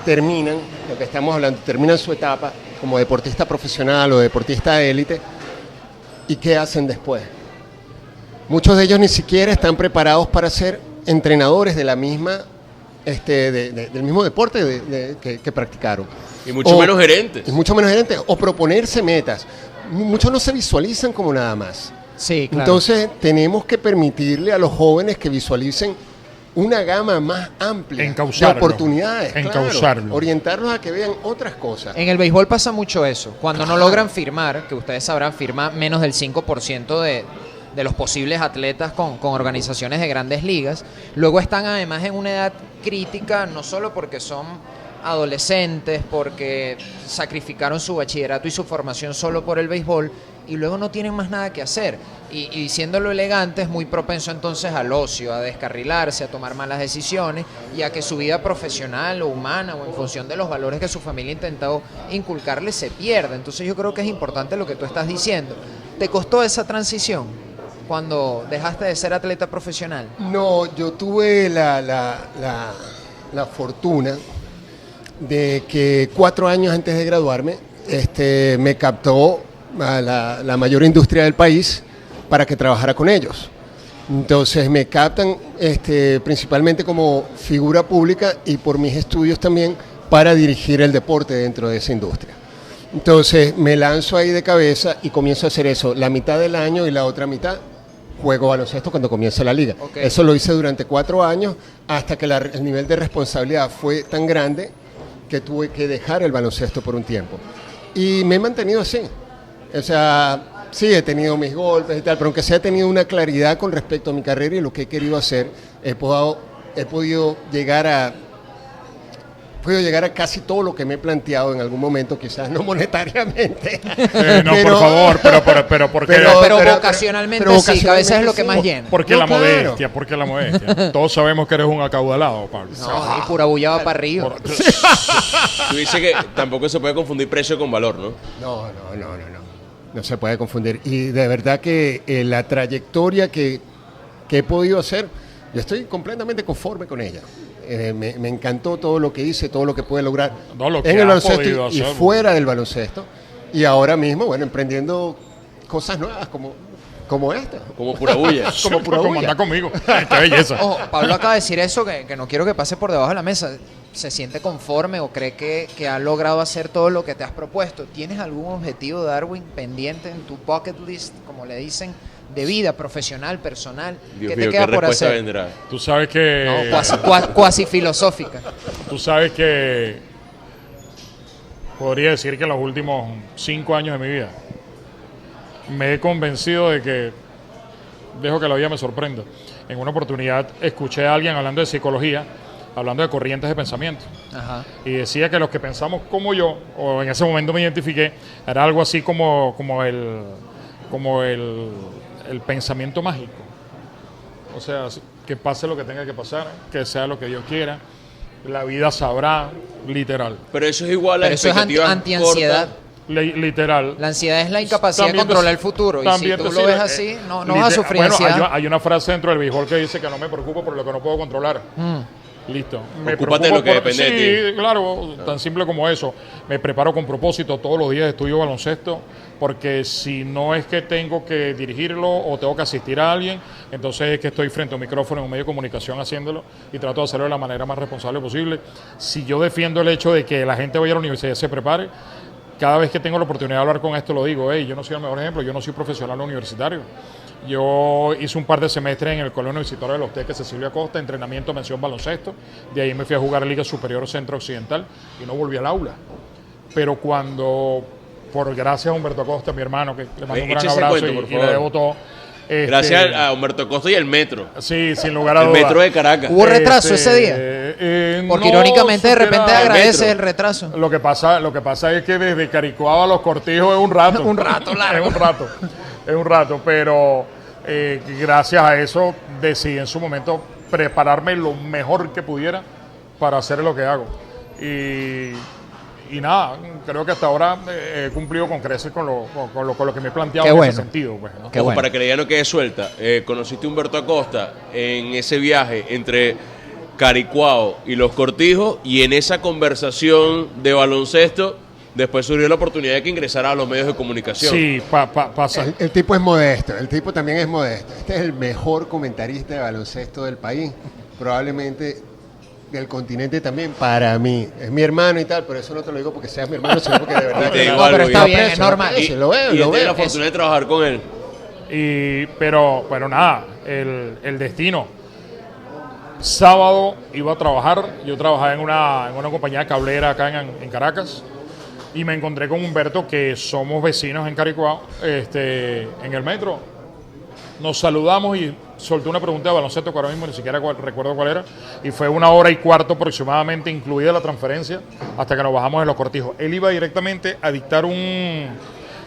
terminan, lo que estamos hablando, terminan su etapa como deportista profesional o deportista de élite. ¿Y qué hacen después? Muchos de ellos ni siquiera están preparados para ser entrenadores de la misma, este, de- de- del mismo deporte de- de- que, que practicaron. Y mucho O- menos gerentes. Y mucho menos gerentes. O proponerse metas. Muchos no se visualizan como nada más. Sí, claro. Entonces tenemos que permitirle a los jóvenes que visualicen una gama más amplia Encauzarlo. de oportunidades. claro. Encauzarlo. orientarlos a que vean otras cosas. En el béisbol pasa mucho eso. Cuando no logran firmar, que ustedes sabrán, firma menos del 5% de, de los posibles atletas con, con organizaciones de grandes ligas. Luego están además en una edad crítica, no solo porque son adolescentes, porque sacrificaron su bachillerato y su formación solo por el béisbol, y luego no tienen más nada que hacer. Y, y diciéndolo elegante, es muy propenso entonces al ocio, a descarrilarse, a tomar malas decisiones y a que su vida profesional o humana o en función de los valores que su familia ha intentado inculcarle se pierda. Entonces yo creo que es importante lo que tú estás diciendo. ¿Te costó esa transición cuando dejaste de ser atleta profesional? No, yo tuve la, la- la- la fortuna de que cuatro años antes de graduarme este, me captó a la, la mayor industria del país para que trabajara con ellos. Entonces me captan este, principalmente como figura pública y por mis estudios también para dirigir el deporte dentro de esa industria. Entonces me lanzo ahí de cabeza y comienzo a hacer eso la mitad del año y la otra mitad juego baloncesto cuando comienza la liga. Ok. Eso lo hice durante cuatro años hasta que la- el nivel de responsabilidad fue tan grande que tuve que dejar el baloncesto por un tiempo. Y me he mantenido así. O sea, sí, he tenido mis golpes y tal, pero aunque sea he tenido una claridad con respecto a mi carrera y lo que he querido hacer, he podido, he podido llegar a he podido llegar a casi todo lo que me he planteado en algún momento, quizás no monetariamente. Eh, no, Pero- por favor, pero, pero, pero ¿por qué? Pero- Pero, vocacionalmente pero sí, que a veces es lo que más llena. ¿Por qué No, la claro. modestia? ¿Por qué la modestia? Todos sabemos que eres un acaudalado, Pablo. No, y pura bullaba para arriba. Por- Tú dices que tampoco se puede confundir precio con valor, ¿no? No, no, no, no, no. No se puede confundir. Y de verdad que eh, la trayectoria que que he podido hacer, yo estoy completamente conforme con ella. Eh, me, me encantó todo lo que hice, todo lo que pude lograr No, lo que en el baloncesto y, y fuera del baloncesto. Y ahora mismo, bueno, emprendiendo cosas nuevas como, como esta. Como pura bulla. Como pura como anda conmigo. Qué belleza. Ojo, Pablo acaba de decir eso que, que no quiero que pase por debajo de la mesa. ¿Se siente conforme o cree que, que ha logrado hacer todo lo que te has propuesto? ¿Tienes algún objetivo, Darwin, pendiente en tu bucket list, como le dicen, de vida profesional, personal? Dios ¿Qué mío, te qué queda por respuesta hacer? vendrá. Tú sabes que. No, cuasi, cua- cuasi filosófica. Tú sabes que podría decir que los últimos cinco años de mi vida me he convencido de que dejo que la vida me sorprenda. En una oportunidad escuché a alguien hablando de psicología, hablando de corrientes de pensamiento, Ajá. y decía que los que pensamos como yo, o en ese momento me identifiqué, era algo así como, como el como el, el pensamiento mágico. O sea, que pase lo que tenga que pasar, que sea lo que Dios quiera, la vida sabrá, literal. Pero eso es igual a Pero eso es antiansiedad. Literal. La ansiedad es la incapacidad También de controlar te- el futuro. Y si tú lo sirve, ves eh, así, no, vas a sufrir bueno, hay, ansiedad. una- hay una frase dentro del béisbol que dice que no me preocupo por lo que no puedo controlar. Mm. Listo. Me Ocúpate de lo que por- depende de sí, claro, tan simple como eso. Me preparo con propósito todos los días estudio baloncesto porque si no es que tengo que dirigirlo o tengo que asistir a alguien, entonces es que estoy frente a un micrófono en un medio de comunicación haciéndolo y trato de hacerlo de la manera más responsable posible. Si yo defiendo el hecho de que la gente vaya a la universidad y se prepare, cada vez que tengo la oportunidad de hablar con esto lo digo, hey, yo no soy el mejor ejemplo, yo no soy profesional universitario. Yo hice un par de semestres en el Colegio Universitario de los Teques Cecilia Costa, entrenamiento, mención baloncesto. De ahí me fui a jugar Liga Superior Centro Occidental y no volví al aula. Pero cuando, por gracias a Humberto Acosta, mi hermano, que le mando Oye, un gran abrazo cuento, y, por y le debo todo. Este, Gracias a Humberto Costa y el metro. Sí, sin lugar a El dudas. metro de Caracas. Hubo retraso Este, ese día. eh, Porque no irónicamente de repente metro. el retraso. Lo que pasa, lo que pasa es que desde Caricuado a los cortijos es un rato. Un rato largo. es un rato. Es un rato. Pero eh, gracias a eso decidí en su momento prepararme lo mejor que pudiera para hacer lo que hago. Y, y nada, creo que hasta ahora eh, he cumplido con creces con lo, con, con lo, con lo que me he planteado Qué en bueno. ese sentido. Pues, ¿no? Qué bueno. Para que idea no quede suelta, eh, conociste a Humberto Acosta en ese viaje entre Caricuao y Los Cortijos y en esa conversación de baloncesto después surgió la oportunidad de que ingresara a los medios de comunicación. Sí, pa- pa- pasa. El, el tipo es modesto, el tipo también es modesto. Este es el mejor comentarista de baloncesto del país, probablemente del continente también, para mí. Es mi hermano y tal, pero eso no te lo digo porque seas mi hermano, sino porque de verdad Y te que digo No, algo, pero está bien, es normal. aprecio, lo veo, y lo veo. la fortuna de trabajar con él. Y, pero, pero nada, el, el destino. Sábado iba a trabajar, yo trabajaba en una, en una compañía cablera acá en, en Caracas y me encontré con Humberto, que somos vecinos en Caricuao, este, en el metro. Nos saludamos y soltó una pregunta de baloncesto que ahora mismo ni siquiera recuerdo cuál era. Y fue una hora y cuarto aproximadamente, incluida la transferencia, hasta que nos bajamos de los cortijos. Él iba directamente a dictar un...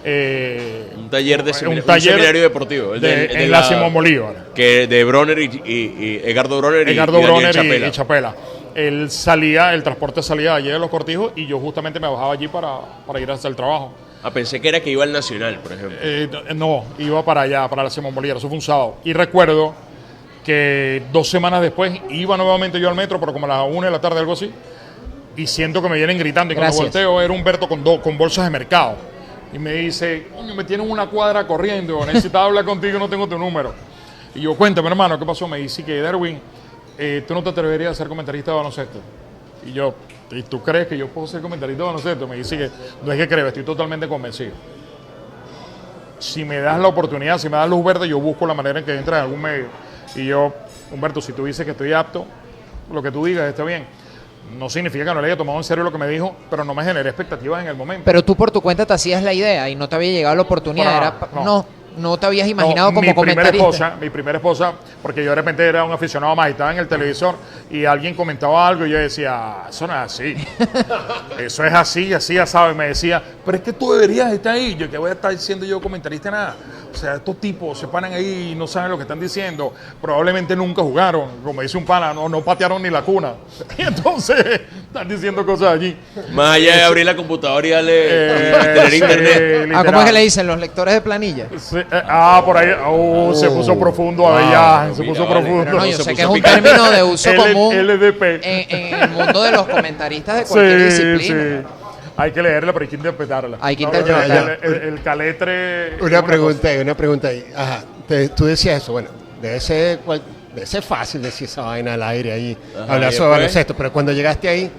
eh, Un taller de un un taller seminario deportivo. el de- de- de en la Simón Bolívar. Que de Bronner y, y- y Edgardo Bronner y, Edgardo y y- Chapela. y Chapela. Él salía, el transporte salía de allí de los cortijos y yo justamente me bajaba allí para, para ir hasta el trabajo. Ah, pensé que era que iba al Nacional, por ejemplo. Eh, no, iba para allá, para la Simón Bolívar, eso fue un sábado. Y recuerdo que dos semanas después iba nuevamente yo al metro, pero como a las una de la tarde, algo así, y siento que me vienen gritando y cuando Gracias. volteo era Humberto con, do- con bolsas de mercado. Y me dice, coño, me tienen una cuadra corriendo, necesitaba hablar contigo, no tengo tu número. Y yo, cuéntame hermano, ¿qué pasó? Me dice que Darwin, eh, tú no te atreverías a ser comentarista de baloncesto. Y yo, ¿y tú crees que yo puedo ser comentarista de baloncesto? Me dice que no es que creo, estoy totalmente convencido si me das la oportunidad, si me das luz verde, yo busco la manera en que entre en algún medio. Y yo, Humberto, si tú dices que estoy apto, lo que tú digas está bien. No significa que no le haya tomado en serio lo que me dijo, pero no me generé expectativas en el momento. Pero tú por tu cuenta te hacías la idea y no te había llegado la oportunidad. Era no. no. No, te habías imaginado No, como mi primera esposa, mi primera esposa, porque yo de repente era un aficionado más y estaba en el televisor y alguien comentaba algo y yo decía, eso no es así. eso es así, así, ya sabes. Me decía, pero es que tú deberías estar ahí. Yo que voy a estar siendo yo comentarista nada. O sea, estos tipos se paran ahí y no saben lo que están diciendo. Probablemente nunca jugaron. Como dice un pana, no, no patearon ni la cuna. Y entonces están diciendo cosas allí. Más allá de abrir la computadora y darle Eh, y tener sí, internet. Ah, ¿cómo es que le dicen los lectores de planilla? Sí, eh, ah, por ahí. Oh, se puso profundo a Wow, se mira, puso profundo. Pero no, yo se sé que es un picante. término de uso L- común LDP. en, en el mundo de los comentaristas de cualquier disciplina. sí. Hay que leerla, pero hay que interpretarla. Hay que No, no, interpretarla. El, el- el caletre. Una pregunta ahí, una pregunta ahí. Ajá, te- tú decías eso, bueno, debe ser, cual- debe ser fácil decir esa vaina al aire ahí, Ajá, hablar ¿y sobre baloncesto, pero cuando llegaste ahí,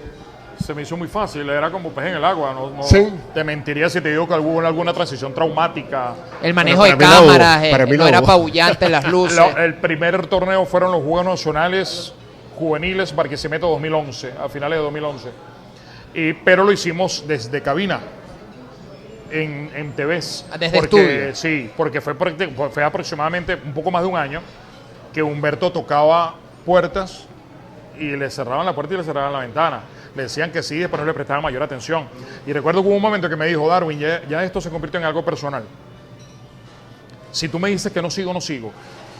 Se me hizo muy fácil, era como pez en el agua. No, no- Sí. Te mentiría si te digo que hubo alguna transición traumática. El manejo de la cámaras, eh, para mí no la era apabullante las luces. Lo- el primer torneo fueron los Juegos Nacionales Juveniles Barquisimeto 2011, a finales de 2011. Y, pero lo hicimos desde cabina, en, en TVs. Ah, desde porque, estudio. Sí, porque fue- fue aproximadamente un poco más de un año que Humberto tocaba puertas y le cerraban la puerta y le cerraban la ventana. Le decían que sí, después no le prestaban mayor atención. Y recuerdo que hubo un momento que me dijo, Darwin, ya, ya esto se convirtió en algo personal. Si tú me dices que no sigo, no sigo.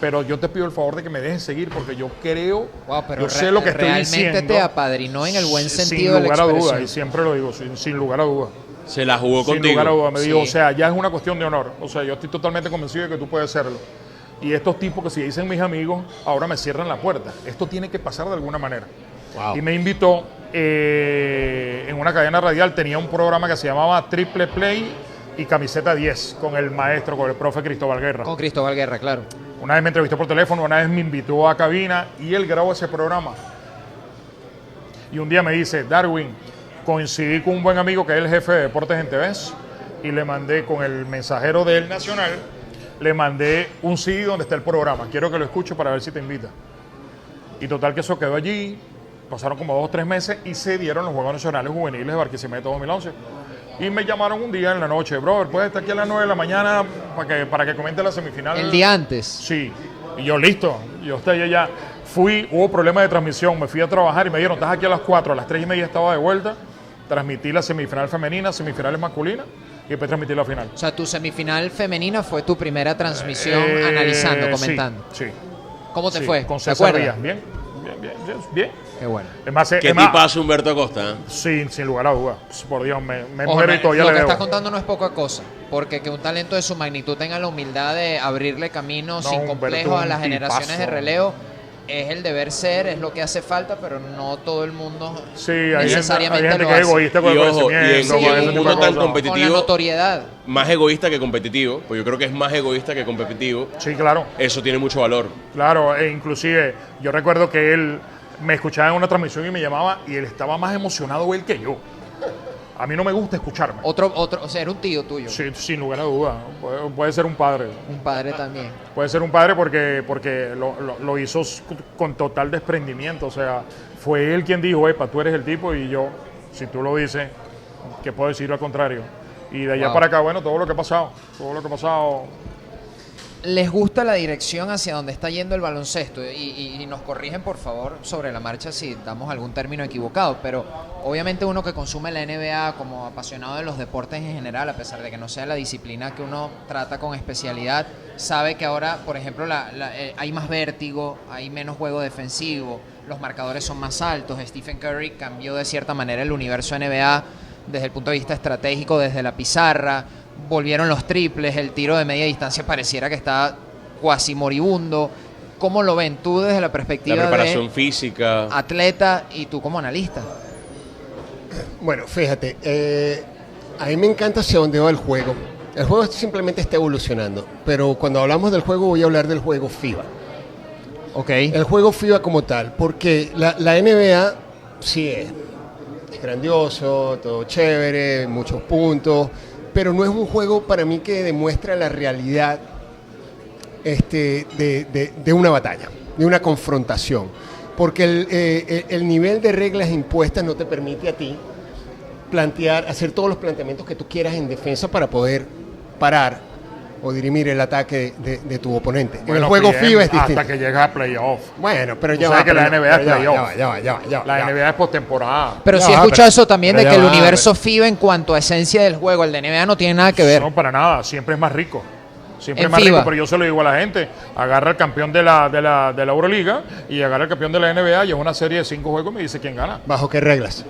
Pero yo te pido el favor de que me dejes seguir porque yo creo, Wow, pero yo sé lo que estoy realmente diciendo. te apadrinó en el buen Sin sentido de la lugar a duda, y siempre lo digo, sin, sin lugar a duda. Se la jugó Sin contigo. lugar a duda, me dijo, o sea, ya es una cuestión de honor. O sea, yo estoy totalmente convencido de que tú puedes serlo. Y estos tipos que se dicen mis amigos, ahora me cierran la puerta. Esto tiene que pasar de alguna manera. Wow. Y me invitó eh, en una cadena radial, tenía un programa que se llamaba Triple Play y Camiseta 10 con el maestro, con el profe Cristóbal Guerra. Con Cristóbal Guerra, claro. Una vez me entrevistó por teléfono, una vez me invitó a cabina y él grabó ese programa. Y un día me dice, Darwin, coincidí con un buen amigo que es el jefe de deportes en TVS y le mandé con el mensajero del Nacional, le mandé un CD donde está el programa. Quiero que lo escuche para ver si te invita. Y total que eso quedó allí, pasaron como dos o tres meses y se dieron los Juegos Nacionales Juveniles de Barquisimeto 2011. Y me llamaron un día en la noche, brother, puedes estar aquí a las 9 de la mañana para que, para que comente la semifinal. El día antes. Sí, y yo listo, yo estoy allá. Fui, hubo problemas de transmisión, me fui a trabajar y me dijeron, estás aquí a las 4, a las 3 y media estaba de vuelta, transmití la semifinal femenina, semifinales masculinas y después transmití la final. O sea, tu semifinal femenina fue tu primera transmisión Eh, analizando, comentando. Sí, ¿Cómo te sí, fue? Con ¿Te acuerdas? Bien, bien, bien, bien. Qué bueno. Es más, ¿Qué es más, tipazo Humberto Acosta? ¿eh? sin, sin lugar a dudas, por Dios, me, me Ojo, muero y todavía lo le que debo. estás contando no es poca cosa, porque que un talento de su magnitud tenga la humildad de abrirle camino sin complejos a las generaciones de relevo es el deber ser, es lo que hace falta, pero no todo el mundo Sí, hay gente, hay necesariamente gente lo que es egoísta con Y el ojo, y en- y un mundo tan competitivo- Con la notoriedad. Más egoísta que competitivo, pues yo creo que es más egoísta que competitivo. Sí, claro. Eso tiene mucho valor. Claro, e inclusive yo recuerdo que él me escuchaba en una transmisión y me llamaba y él estaba más emocionado él que yo. A mí no me gusta escucharme. Otro, otro, o sea, era un tío tuyo, Sí, sin lugar a duda. Puede, puede ser un padre. un padre también. Puede ser un padre porque, porque lo, lo- lo hizo con total desprendimiento. O sea, fue él quien dijo, epa, tú eres el tipo y yo, si tú lo dices, ¿qué puedo decir al contrario? Y de allá Wow. para acá, bueno, todo lo que ha pasado. Todo lo que ha pasado. ¿Les gusta la dirección hacia donde está yendo el baloncesto? Y, nos corrigen, por favor, sobre la marcha si damos algún término equivocado. Pero obviamente uno que consume la NBA como apasionado de los deportes en general, a pesar de que no sea la disciplina que uno trata con especialidad, sabe que ahora, por ejemplo, la- la- eh, hay más vértigo, hay menos juego defensivo, los marcadores son más altos. Stephen Curry cambió de cierta manera el universo NBA desde el punto de vista estratégico, desde la pizarra, volvieron los triples, el tiro de media distancia pareciera que está cuasi moribundo. ¿Cómo lo ven tú desde la La perspectiva preparación de física. atleta y tú como analista? Bueno, fíjate, eh, a mí me encanta hacia dónde va el juego. El juego simplemente está evolucionando, pero cuando hablamos del juego voy a hablar del juego FIBA. Ok. El juego FIBA como tal, porque la, la NBA sí es, es grandioso, todo chévere, muchos puntos, pero no es un juego para mí que demuestra la realidad este, de, de- una batalla, de una confrontación. Porque eh, el- el nivel de reglas impuestas no te permite a ti plantear, hacer todos los planteamientos que tú quieras en defensa para poder parar o dirimir el ataque de, de tu oponente. en el juego bien, FIBA es distinto. Hasta que llega a playoff. Bueno, pero ya sabes va, que la NBA es pero ya va, playoff. ya va, ya va, ya va, ya va, La. NBA es postemporada. Pero Ya sí he escuchado eso también de que el universo FIBA en cuanto a esencia del juego, el de NBA no tiene nada que ver. No, para nada, siempre es más rico. Siempre En más rico, FIBA. pero yo se lo digo a la gente. Agarra el campeón de la, de la, de la Euroliga y agarra el campeón de la NBA y es una serie de cinco juegos y me dice quién gana. ¿Bajo qué reglas?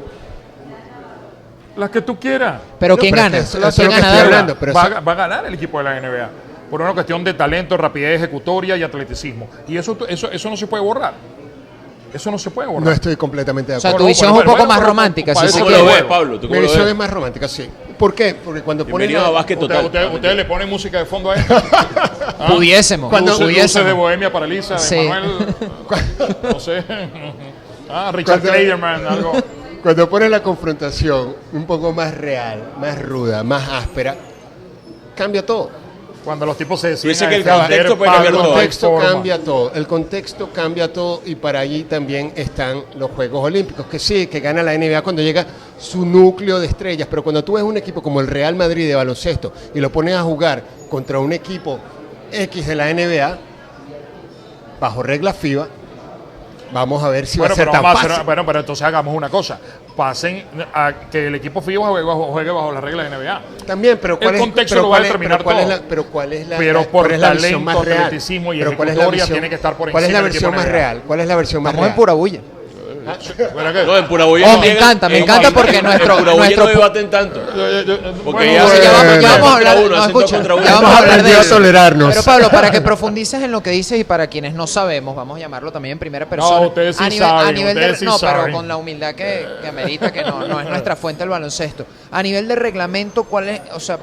Las que tú quieras. Pero No, ¿quién pero gana? es que eso es ¿Quién lo que gana? estoy Darwin? hablando. pero va, a- va a ganar el equipo de la NBA. Por una cuestión de talento, rapidez ejecutoria y atleticismo. Y eso, eso, eso no se puede borrar. Eso no se puede borrar. No estoy completamente de O sea, acuerdo. tu visión es un poco más romántica, si eso se ¿Cómo que lo ves, Pablo? ¿Tú Mi cómo lo visión ves? es más romántica, sí. ¿Por qué? Porque cuando ponen la- a Básquet Usted- Total. usted- ustedes le ponen música de fondo a esto. ¿Ah? Pudiésemos, Cuando- Luces- luces pudiésemos. de Bohemia para Lisa, de Sí. Manuel. No sé. Ah, Richard Kleiderman, algo. Cuando pones la confrontación un poco más real, más ruda, más áspera, cambia todo. Cuando los tipos se deciden Dice que el contexto puede cambiar El contexto cambia todo, el contexto cambia todo y para allí también están los Juegos Olímpicos, que sí, que gana la NBA cuando llega su núcleo de estrellas, pero cuando tú ves un equipo como el Real Madrid de baloncesto y lo pones a jugar contra un equipo X de la NBA, bajo reglas FIBA, vamos a ver si Bueno, va a ser pero, tan hacer- fácil. bueno, pero entonces hagamos una cosa. Pasen a que el equipo FIBA juegue bajo, juegue bajo las reglas de NBA. También, pero ¿cuál El es, contexto pero lo va a es- determinar pero cuál es todo. la, pero cuál es la, Pero la- por cuál es la talento, más real? atleticismo y Pero ¿cuál es la visión- tiene que estar por ¿Cuál es la versión más real? ¿Cuál es la versión más Estamos en real? pura bulla. No, en pura bulla Oh, no me encanta, me en encanta porque en nuestro- nuestro no debaten tanto. Porque Bueno, ya vamos- a hablar- uno, no, escucha, contra uno. ya vamos a hablar de a tolerarnos. Pero Pablo, para que profundices en lo que dices y para quienes no sabemos, vamos a llamarlo también en primera persona. ustedes sí a nivel, a saben, nivel de, ustedes sí no, pero con la humildad que, que amerita que no, no es nuestra fuente el baloncesto. A nivel de reglamento, ¿cuál es, o sea,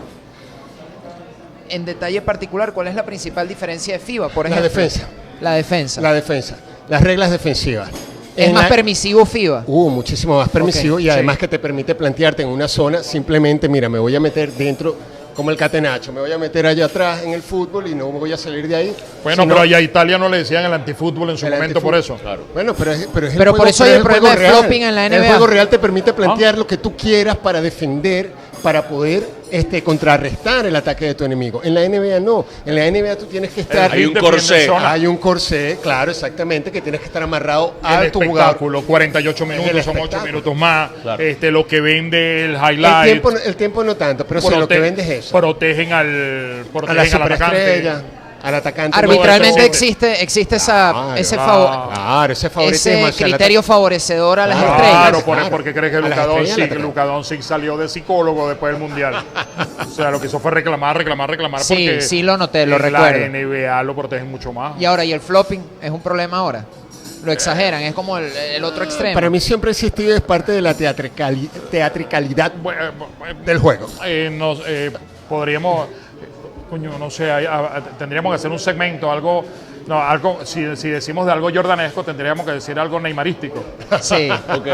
en detalle particular, cuál es la principal diferencia de FIBA, por La ejemplo? defensa. La defensa. La defensa, las reglas defensivas. Es más la- permisivo FIBA. Uh, muchísimo más permisivo y sí. además que te permite plantearte en una zona simplemente, mira, me voy a meter dentro como el catenacho, me voy a meter allá atrás en el fútbol y no voy a salir de ahí. Bueno, sino pero allá a Italia no le decían el antifútbol en su el momento por eso. antifútbol. Bueno, pero es, pero es el Pero por eso hay el problema de real. flopping en la El NBA. juego real te permite Ah. plantear lo que tú quieras para defender, para poder este, contrarrestar el ataque de tu enemigo. En la NBA no. En la NBA tú tienes que estar... Hay un corsé. Hay un corsé, claro, exactamente, que tienes que estar amarrado el a tu jugador. espectáculo, 48 Es minutos, el son 8 espectáculo. minutos más. Claro. Este, lo que vende el El highlight. tiempo, el tiempo no tanto, pero sí, lo que prote- vende es eso. Protegen al, a protegen la al atacante. Al atacante. Arbitralmente existe, existe esa, Claro, ese, favor, Claro, ese favoritismo criterio favorecedor a las Claro, estrellas. Claro, por, Claro. porque crees que A las Luka estrellas Doncic, Doncic salió de psicólogo después del mundial. o sea, lo que hizo fue reclamar, reclamar, reclamar. Sí, porque sí lo noté, lo recuerdo. La NBA lo protegen mucho más. Y ahora, ¿y el flopping es un problema ahora? Lo exageran, es como el, el otro extremo. Para mí siempre ha existido es parte de la teatricali- teatricalidad Bueno, eh, del juego. eh, nos, eh, podríamos, coño, no sé, hay- a- a- tendríamos que hacer un segmento, algo, no, algo, si, si decimos de algo jordanesco, tendríamos que decir algo neymarístico. Sí. Ok,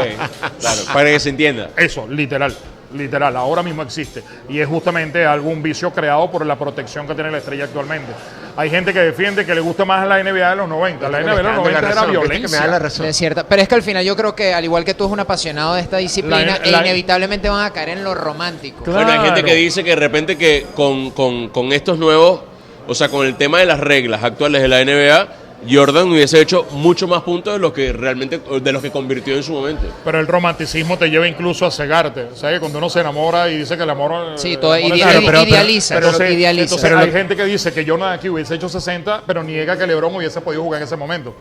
claro, para que se entienda. Eso, literal, literal, ahora mismo existe. Y es justamente algún vicio creado por la protección que tiene la estrella actualmente. Hay gente que defiende que le gusta más la NBA de los 90. La NBA de los 90 era Que me da la violencia. razón. Cierta, pero es que al final yo creo que al igual que tú es un apasionado de esta disciplina La- e la- inevitablemente van a caer en lo romántico. Claro. Bueno, hay gente que dice que de repente que con, con- con estos nuevos, o sea, con el tema de las reglas actuales de la NBA, Jordan hubiese hecho mucho más puntos de los que realmente, de los que convirtió en su momento. Pero el romanticismo te lleva incluso a cegarte. ¿Sabes? que Cuando uno se enamora y dice que el amor. Sí, el todo amor es pero- idealiza, pero- Entonces, idealiza. entonces Pero hay lo- gente que dice que Jordan aquí hubiese hecho 60, pero niega que LeBron hubiese podido jugar en ese momento.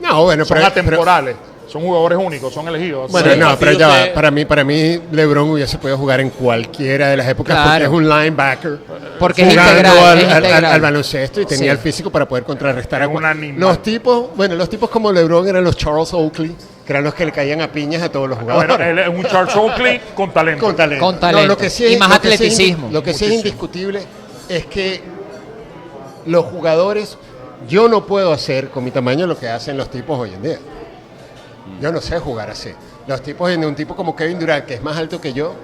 No, bueno, Son pero, atemporales, son jugadores únicos, son elegidos. Bueno, Sí, no, pero ya va. que- Para mí, para mí, LeBron hubiese podido jugar en cualquiera de las épocas porque es un linebacker. Porque es integral, al, es al- al- integral. al baloncesto y tenía Sí. el físico para poder contrarrestar Es a un. Los tipos, bueno, los tipos como LeBron eran los Charles Oakley, que eran los que le caían a piñas a todos los jugadores. Bueno, él es un Charles Oakley con talento. Con talento. Con talento. lo que sí Y es- más lo que sí es indi- atleticismo. Lo que sí es indiscutible es que los jugadores, yo no puedo hacer con mi tamaño lo que hacen los tipos hoy en día. Yo no sé jugar así. Los tipos, de un tipo como Kevin Durant, que es más alto que yo,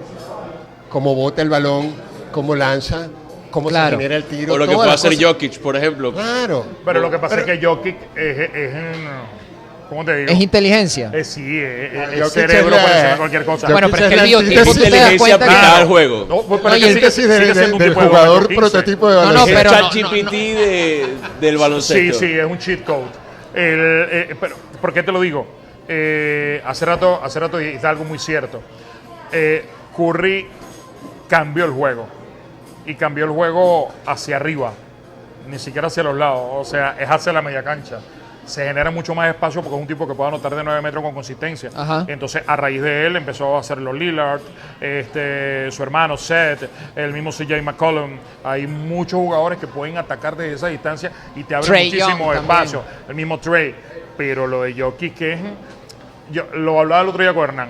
cómo bota el balón, cómo lanza, cómo Claro. se genera el tiro. O lo que puede hacer cosas. Jokic, por ejemplo. Claro. Pero lo que pasa Pero- es que Jokic es, es, es en- ¿Cómo te digo? Es inteligencia. Eh, sí, es, es- es Jokic cerebro para hacer cualquier cosa. Bueno, pero es que el biotipo, tú te das inteligencia cuenta que... al juego. No, pues, pero No, que el- sigue- Sí, sigue de- de- siendo un del jugador baloncesto 15. prototipo de No, no, baloncesto. pero el no, ChatGPT no, de- del Sí, baloncesto. sí, es un cheat code. El, eh, pero, ¿Por qué te lo digo? Eh, hace rato, hace rato algo muy cierto. Eh, Curry cambió el juego. Y cambió el juego hacia arriba. ni siquiera hacia los lados, o sea, es hacia la media cancha. Se genera mucho más espacio porque es un tipo que puede anotar de 9 metros con consistencia. Ajá. Entonces, a raíz de él empezó a hacerlo Lillard, este, su hermano Seth, el mismo CJ McCollum. Hay muchos jugadores que pueden atacar desde esa distancia y te abren muchísimo Young espacio. El mismo Trey. Pero lo de Jokic, que es. Yo, lo hablaba el otro día con Hernán.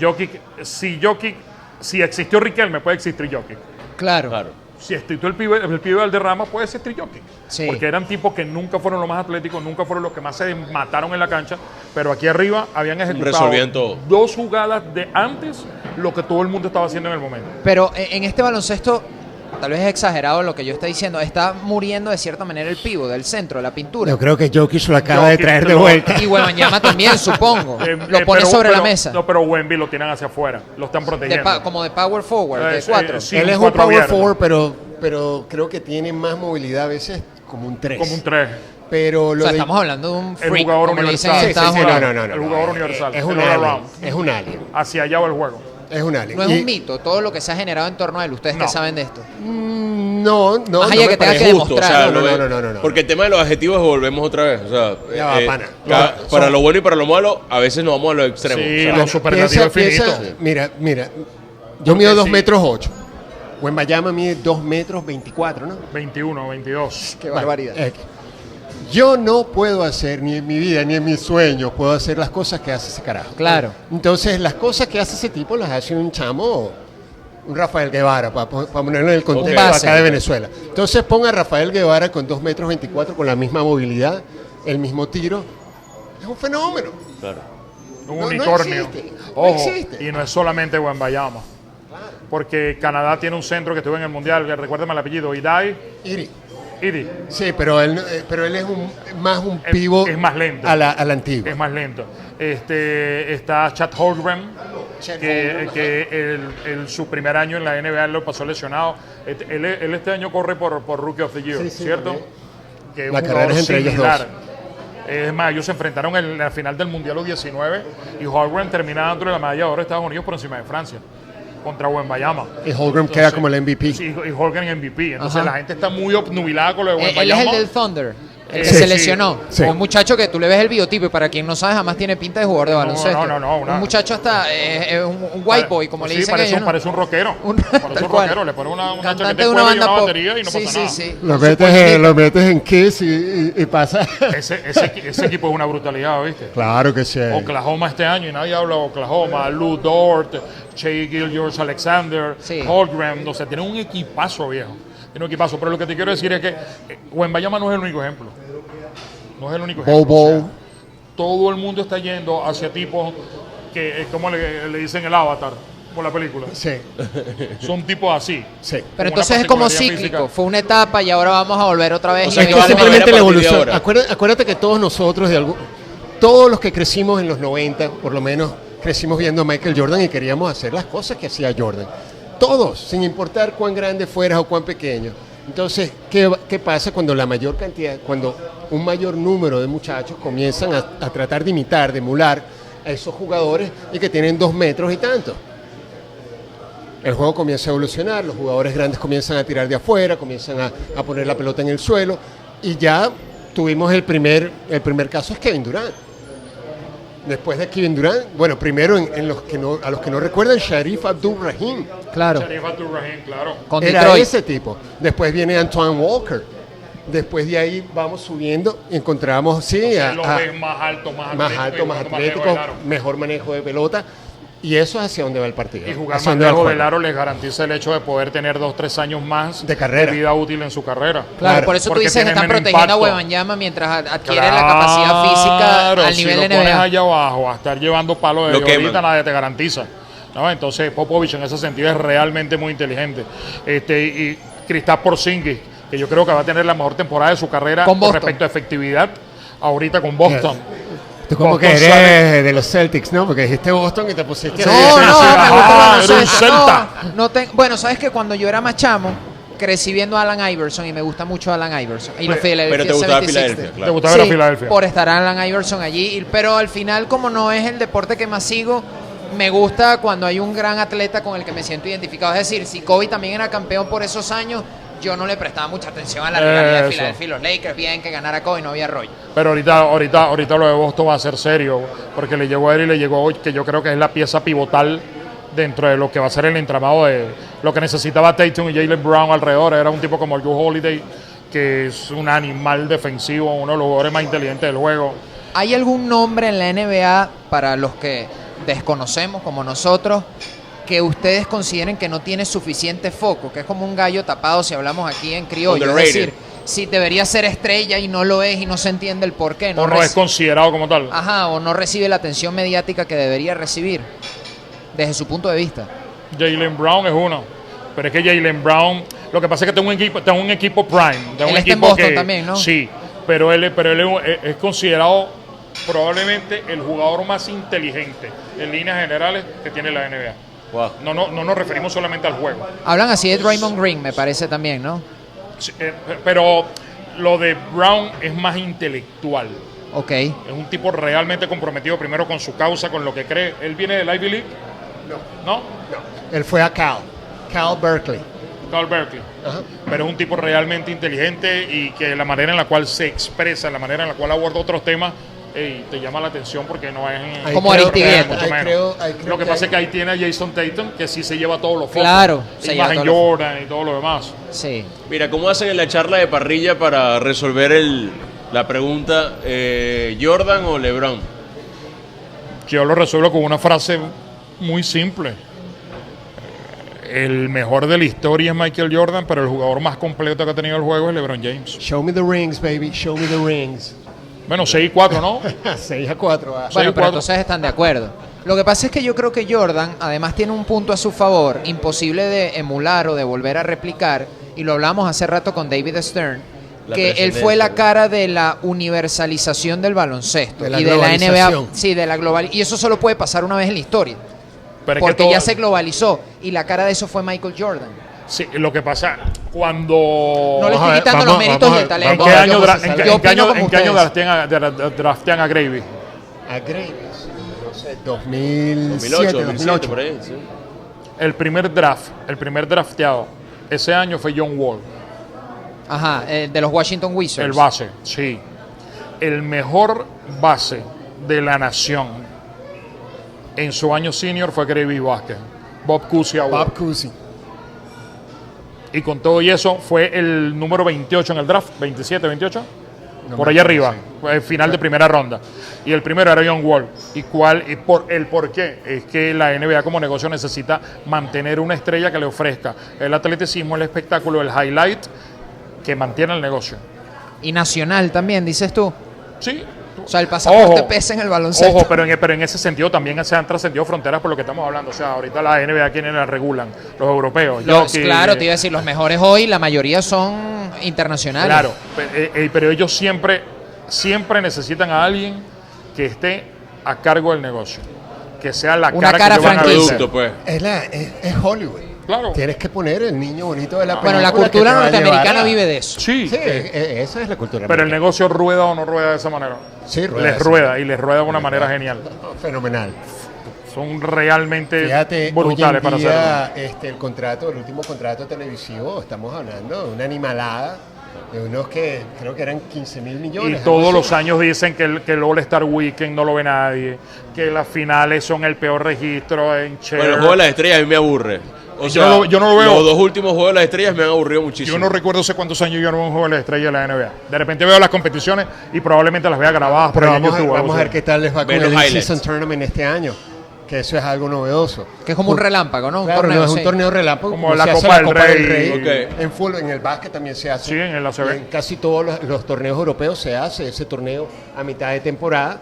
Jokic, si Jokic, si existió Riquelme, puede existir Jokic. Claro. Claro. Si existió el pibe, el pibe Valderrama, puede existir Jokic. Sí. Porque eran tipos que nunca fueron los más atléticos, nunca fueron los que más se mataron en la cancha, pero aquí arriba habían ejecutado todo. dos jugadas de antes lo que todo el mundo estaba haciendo en el momento. Pero eh, en este baloncesto, tal vez es exagerado lo que yo estoy diciendo, está muriendo de cierta manera el pivo del centro, la pintura. Yo creo que Jokic lo acaba de traer de vuelta. Y Wembanyama también, supongo. Eh, lo eh, pone pero- sobre la mesa. No, pero Wemby lo tienen hacia afuera, lo están De protegiendo. como de power forward, de Eh, sí, cuatro. sí. Él es un power abierto. forward, pero, pero creo que tiene más movilidad a veces como un 3. Como un 3. Pero O lo sea, de- estamos hablando de un El freak, jugador dicen en universal. Sí, sí, Estados sí, Unidos. no, no, no, El jugador universal, Es el un alien. around. Es un alien. Hacia allá va el juego. Es un alien. No es Y- un mito, todo lo que se ha generado en torno a él. Ustedes que No. saben de esto. Mm, No, no. Más no allá me que tenga parece que justo. demostrar. o sea, No, no, lo no, no, no, no, no. Porque el tema de los adjetivos volvemos otra vez. O sea, Ya va, eh, pana. ca- Son- para lo bueno y para lo malo, a veces nos vamos a los extremos. Sí, o sea, los superlativos Piensa- infinitos. piensa- mira, mira. Yo mido 2 sí. metros 8. Wembayama mide 2 metros 24, ¿no? 21, 22. Qué Bueno, eh, yo no puedo hacer, ni en mi vida, ni en mis sueños, puedo hacer las cosas que hace ese carajo. Claro. Entonces, las cosas que hace ese tipo las hace un chamo, un Rafael Guevara, para ponerlo en el contexto base. acá de Venezuela. Entonces, ponga a Rafael Guevara con 2 metros 24, con la misma movilidad, el mismo tiro. Es un fenómeno. claro. Un No, no unicornio. existe, no Ojo, existe. y no es solamente Wembayama. Porque Canadá tiene un centro que estuvo en el Mundial, que recuérdame el apellido, Idai Iri. Idi. Sí, pero él, eh, pero él es un, más un Es- pivo es más lento. a la, a la antigua. Es más lento. Este, está Chad Chet que, que el- el- su primer año en la NBA lo pasó lesionado. Él, él este año corre por, por Rookie of the Year, Sí, sí, ¿cierto? Que es La carrera es entre ellos dos. Es más, ellos se enfrentaron en la final del Mundial U19 y Holmgren termina dentro de la medalla de oro de Estados Unidos por encima de Francia contra Wembayama. Y Holmgren queda como el MVP. Sí, y Holmgren MVP. Entonces Ajá. la gente está muy obnubilada con lo de Eh, Él es Wembayama. el del Thunder, el que Sí, se lesionó. sí. Un muchacho que tú le ves el biotipo y para quien no sabe, jamás tiene pinta de jugador de baloncesto. no, no, no, una- un muchacho hasta eh, eh, un, un white boy, como le Sí, dicen parece, un, ¿no? parece un rockero. Un- parece un rockero. Le pone una, una Cantante de una y una pop. batería y no sí, pasa sí, nada. sí. Lo metes, en, lo metes en Kiss y, y- y pasa. Ese, ese, ese equipo es una brutalidad, ¿viste? claro que sí. Oklahoma este año y nadie habla de Oklahoma. Lou Dort, Shea Gill, George Alexander, Sí. Holmgren. O sea, tiene un equipazo, viejo. Tiene un equipazo. Pero lo que te quiero decir es que eh, Wembayama no es el único ejemplo. No es el único ejemplo. Bow O sea, Bow. todo el mundo está yendo hacia tipos que, eh, ¿cómo le, le dicen el avatar? Por la película. Sí, Son tipos así. sí. Pero entonces es como cíclico. física. Fue una etapa y ahora vamos a volver otra vez. O y sea, Es que vale simplemente la evolución. Acuérdate, acuérdate que todos nosotros, de algún, todos los que crecimos en los 90, por lo menos, crecimos viendo a Michael Jordan y queríamos hacer las cosas que hacía Jordan. Todos, sin importar cuán grande fueras o cuán pequeño. Entonces, ¿qué, qué pasa cuando la mayor cantidad, cuando un mayor número de muchachos comienzan a, a tratar de imitar, de emular a esos jugadores y que tienen dos metros y tanto? El juego comienza a evolucionar, los jugadores grandes comienzan a tirar de afuera, comienzan a, a poner la pelota en el suelo y ya tuvimos el primer, el primer caso es Kevin Durant. Después de Kevin Durant, bueno, primero en, en los que no, a los que no recuerdan, Sharif Abdul Rahim Claro, Sharif Abdul-Rahim, claro. con era Detroit. ese tipo. Después viene Antoine Walker. Después de ahí vamos subiendo y encontramos, sí, a- Lo a- ves más alto, más, más atlético alto, más jugando atlético, lejos del aro. mejor manejo de pelota. Y eso es hacia donde va el partido. Y jugar más dónde lejos del aro les garantiza el hecho de poder tener dos, tres años más De carrera. vida útil en su carrera. Claro, Claro, por eso tú porque dices que están protegiendo a impacto. Webanyama mientras ad- adquiere la capacidad física Claro, al si nivel lo de pones NBA. allá abajo a estar llevando palos de ahorita nadie te garantiza. ¿no? Entonces Popovich en ese sentido es realmente muy inteligente. Este, y Kristaps Porzingis, que yo creo que va a tener la mejor temporada de su carrera Con respecto a efectividad ahorita con Boston. Tú como que eres sale- de los Celtics, ¿no? Porque dijiste Boston y te pusiste... No, no, me baloncesto, celta. no, no ten- bueno, sabes que cuando yo era más chamo, crecí viendo a Alan Iverson y me gusta mucho Alan Iverson. Y los Philadelphia Pero te gustaba 76ers. Filadelfia, ¿Te gustaba ver a Sí, Filadelfia? por estar Alan Iverson allí. Pero al final, como no es el deporte que más sigo, me gusta cuando hay un gran atleta con el que me siento identificado. Es decir, si Kobe también era campeón por esos años, yo no le prestaba mucha atención a la rivalidad de. Filadelfia y los Lakers. Bien que ganara Kobe, no había rollo. Pero ahorita, ahorita, ahorita lo de Boston va a ser serio, porque le llegó a él y le llegó hoy, que yo creo que es la pieza pivotal dentro de lo que va a ser el entramado de lo que necesitaba Tatum y Jalen Brown alrededor. Era un tipo como Joe Holiday, que es un animal defensivo, uno de los jugadores más inteligentes del juego. ¿Hay algún nombre en la NBA para los que desconocemos, como nosotros, que ustedes consideren que no tiene suficiente foco? Que es como un gallo tapado si hablamos aquí en criollo. Es decir, si debería ser estrella y no lo es y no se entiende el por qué. o no es considerado como tal. Ajá, o no recibe la atención mediática que debería recibir, desde su punto de vista. Jalen Brown es uno. Pero es que Jalen Brown, lo que pasa es que tengo un equipo, tengo un equipo prime. tengo Él un está en equipo Boston que- también, ¿no? Sí, pero él, pero él es considerado probablemente el jugador más inteligente en líneas generales que tiene la NBA. Wow. No, no, no nos referimos solamente al juego. Hablan así de Draymond Green, me parece también, ¿no? Sí, eh, pero lo de Brown es más intelectual. Ok. Es un tipo realmente comprometido primero con su causa, con lo que cree. Él viene del Ivy League, ¿no? No, él fue a Cal, Cal Berkeley. Carl Berkeley. Ajá. Pero es un tipo realmente inteligente y que la manera en la cual se expresa, la manera en la cual aborda otros temas, ey, te llama la atención porque no es... Ahí Como creo Lo que que pasa es que ahí tiene a Jason Tatum, que sí se lleva todos los focos. Claro, se lleva Jordan y todo lo demás. Sí. Mira, ¿cómo hacen en la charla de parrilla para resolver el, la pregunta eh, Jordan o LeBron? Yo lo resuelvo con una frase muy simple. El mejor de la historia es Michael Jordan, pero el jugador más completo que ha tenido el juego es LeBron James. Show me the rings, baby, show me the rings. Bueno, 6 y 4, ¿no? 6 a 4. Bueno, Sí, pero cuatro. entonces están de acuerdo. Lo que pasa es que yo creo que Jordan además tiene un punto a su favor, imposible de emular o de volver a replicar, y lo hablamos hace rato con David Stern, La que él fue la cara de la universalización del baloncesto De la y de la NBA. Sí, de la global. Y eso solo puede pasar una vez en la historia, Pero es que porque todo- ya se globalizó, y la cara de eso fue Michael Jordan. Sí, lo que pasa, cuando... No le estoy quitando vamos- los méritos del talento. ¿En qué año, en qué- en qué año- en qué año draftean a, dra- draftean a Gravy? A Graves, no sé, 2007, 2008, 2007, 2008. por ahí. sí. El primer draft, el primer drafteado, ese año fue John Wall, Ajá, eh, de los Washington Wizards. el base, sí. El mejor base de la nación en su año senior fue Gravy Vázquez, Bob Cousy Award. Bob Cousy. Y con todo y eso fue el número 28 en el draft, 27, 28. No por allá arriba, sí. el final de primera ronda. Y el primero era John Wall. ¿Y cuál? Y por, el por qué es que la NBA como negocio necesita mantener una estrella que le ofrezca el atleticismo, el espectáculo, el highlight que mantiene el negocio. Y nacional también, dices tú. Sí. O sea, el pasaporte Ojo, pesa en el baloncesto. Ojo, pero en, pero en ese sentido también se han trascendido fronteras por lo que estamos hablando. O sea, ahorita la NBA, ¿quiénes la regulan? Los europeos. Los- claro, te iba a decir, los mejores hoy, la mayoría son internacionales. Claro, eh, eh, pero ellos siempre, siempre necesitan a alguien que esté a cargo del negocio. Que sea la Una cara, cara que van a. Producto, pues. Es, la, es, es Hollywood. Claro. Tienes que poner el niño bonito de la Bueno, la película que cultura te va a norteamericana a- vive de eso. Sí, Sí, eh, eh, esa es la cultura. pero el negocio rueda o no rueda de esa manera. Sí, rueda Les rueda y les rueda de una manera genial. Fenomenal. Son realmente Fíjate, brutales hoy en para hacerlo. este, el contrato, el último contrato televisivo, estamos hablando de una animalada de unos que creo que eran 15 mil Y millones. algo todos así. los años dicen que el, que el All-Star Weekend no lo ve nadie, que las finales son el peor registro en Cher. Bueno, el juego de las estrellas a mí me aburre. O Yo sea, no lo- yo no lo veo. Los dos últimos juegos de las estrellas me han aburrido muchísimo. Yo no recuerdo hace cuántos años yo no veo un juego de la estrella de la NBA. De repente veo las competiciones y probablemente las vea grabadas por Pero vamos, a, YouTube. algo vamos a ver qué tal les va con el highlights. Tournament este año, que eso es algo novedoso. Que es como un relámpago, ¿no? Un Claro, torneo, no es un sí. torneo relámpago Como la se hace Copa del Rey. Ok. En fútbol, en el básquet también se hace. Sí, en el ACB. En casi todos los, los torneos europeos se hace ese torneo a mitad de temporada.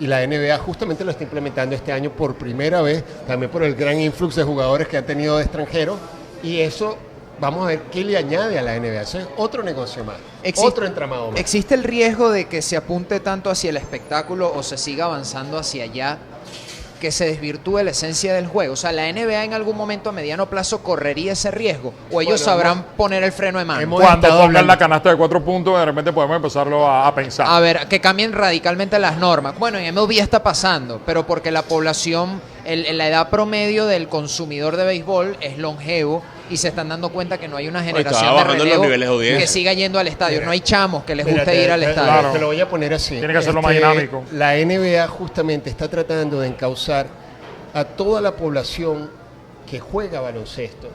Y la NBA justamente lo está implementando este año por primera vez, también por el gran influx de jugadores que han tenido de extranjeros. Y eso, vamos a ver qué le añade a la NBA. Ese es otro negocio más, Existe- otro entramado más. ¿Existe el riesgo de que se apunte tanto hacia el espectáculo o se siga avanzando hacia allá que se desvirtúe la esencia del juego? O sea, ¿la NBA en algún momento a mediano plazo correría ese riesgo? ¿O ellos Bueno, sabrán hemos- poner el freno de mano? Cuando hablando- la canasta de cuatro puntos, de repente podemos empezarlo a, a pensar. A ver, que cambien radicalmente las normas. Bueno, en MLB está pasando, pero porque la población, el- la edad promedio del consumidor de béisbol es longevo y se están dando cuenta que no hay una generación de bajando los relevo niveles de que siga yendo al estadio. Mira. no hay chamos que les Mira, guste te- ir al te- estadio. Claro. Te lo voy a poner así. Tiene que hacerlo más dinámico. La NBA justamente está tratando de encauzar a toda la población que juega baloncesto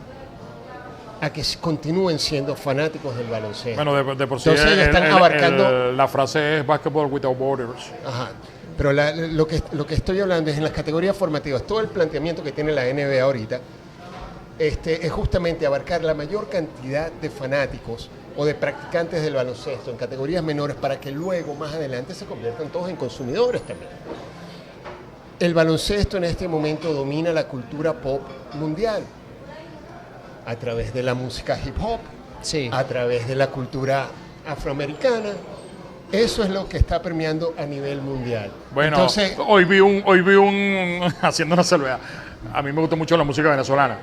a que continúen siendo fanáticos del baloncesto. Bueno, de, de por sí Entonces, el- están el- abarcando- el- la frase es Basketball Without Borders. Ajá. Pero la- lo, que, lo que estoy hablando es en las categorías formativas. Todo el planteamiento que tiene la NBA ahorita este, es justamente abarcar la mayor cantidad de fanáticos o de practicantes del baloncesto en categorías menores para que luego, más adelante, se conviertan todos en consumidores también. El baloncesto en este momento domina la cultura pop mundial a través de la música hip hop, Sí. a través de la cultura afroamericana. Eso es lo que está permeando a nivel mundial. Bueno, Entonces, hoy vi un, hoy vi un, haciendo una salvedad. A mí me gusta mucho la música venezolana.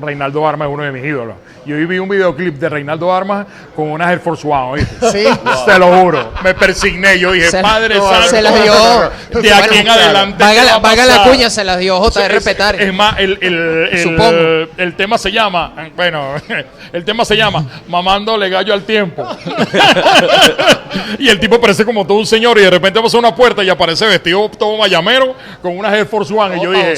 Reinaldo Armas es uno de mis ídolos. Y hoy vi un videoclip de Reinaldo Armas con unas Air Force One, ¿oíste? Sí. Te lo juro. Me persigné. Yo dije, Se- Padre no, Santo. se las dio. De aquí en adelante. Valga ¿qué la, la cuña, se las dio JR Es- Petare. Es más, el, el, el, Supongo. el tema se llama, bueno, el tema se llama Mamándole gallo al tiempo. y el tipo parece como todo un señor y de repente pasa una puerta y aparece vestido todo mayamero con unas Air Force One. y yo dije.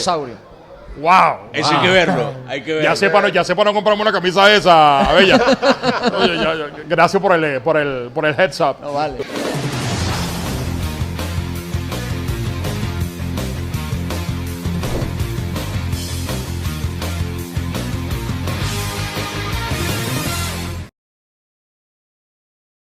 Wow. Eso hay que verlo. Hay que verlo. Ya sé, para, ya no comprarme una camisa esa, bella. Oye, ya- ya- gracias por el, por el, por el heads up. No vale.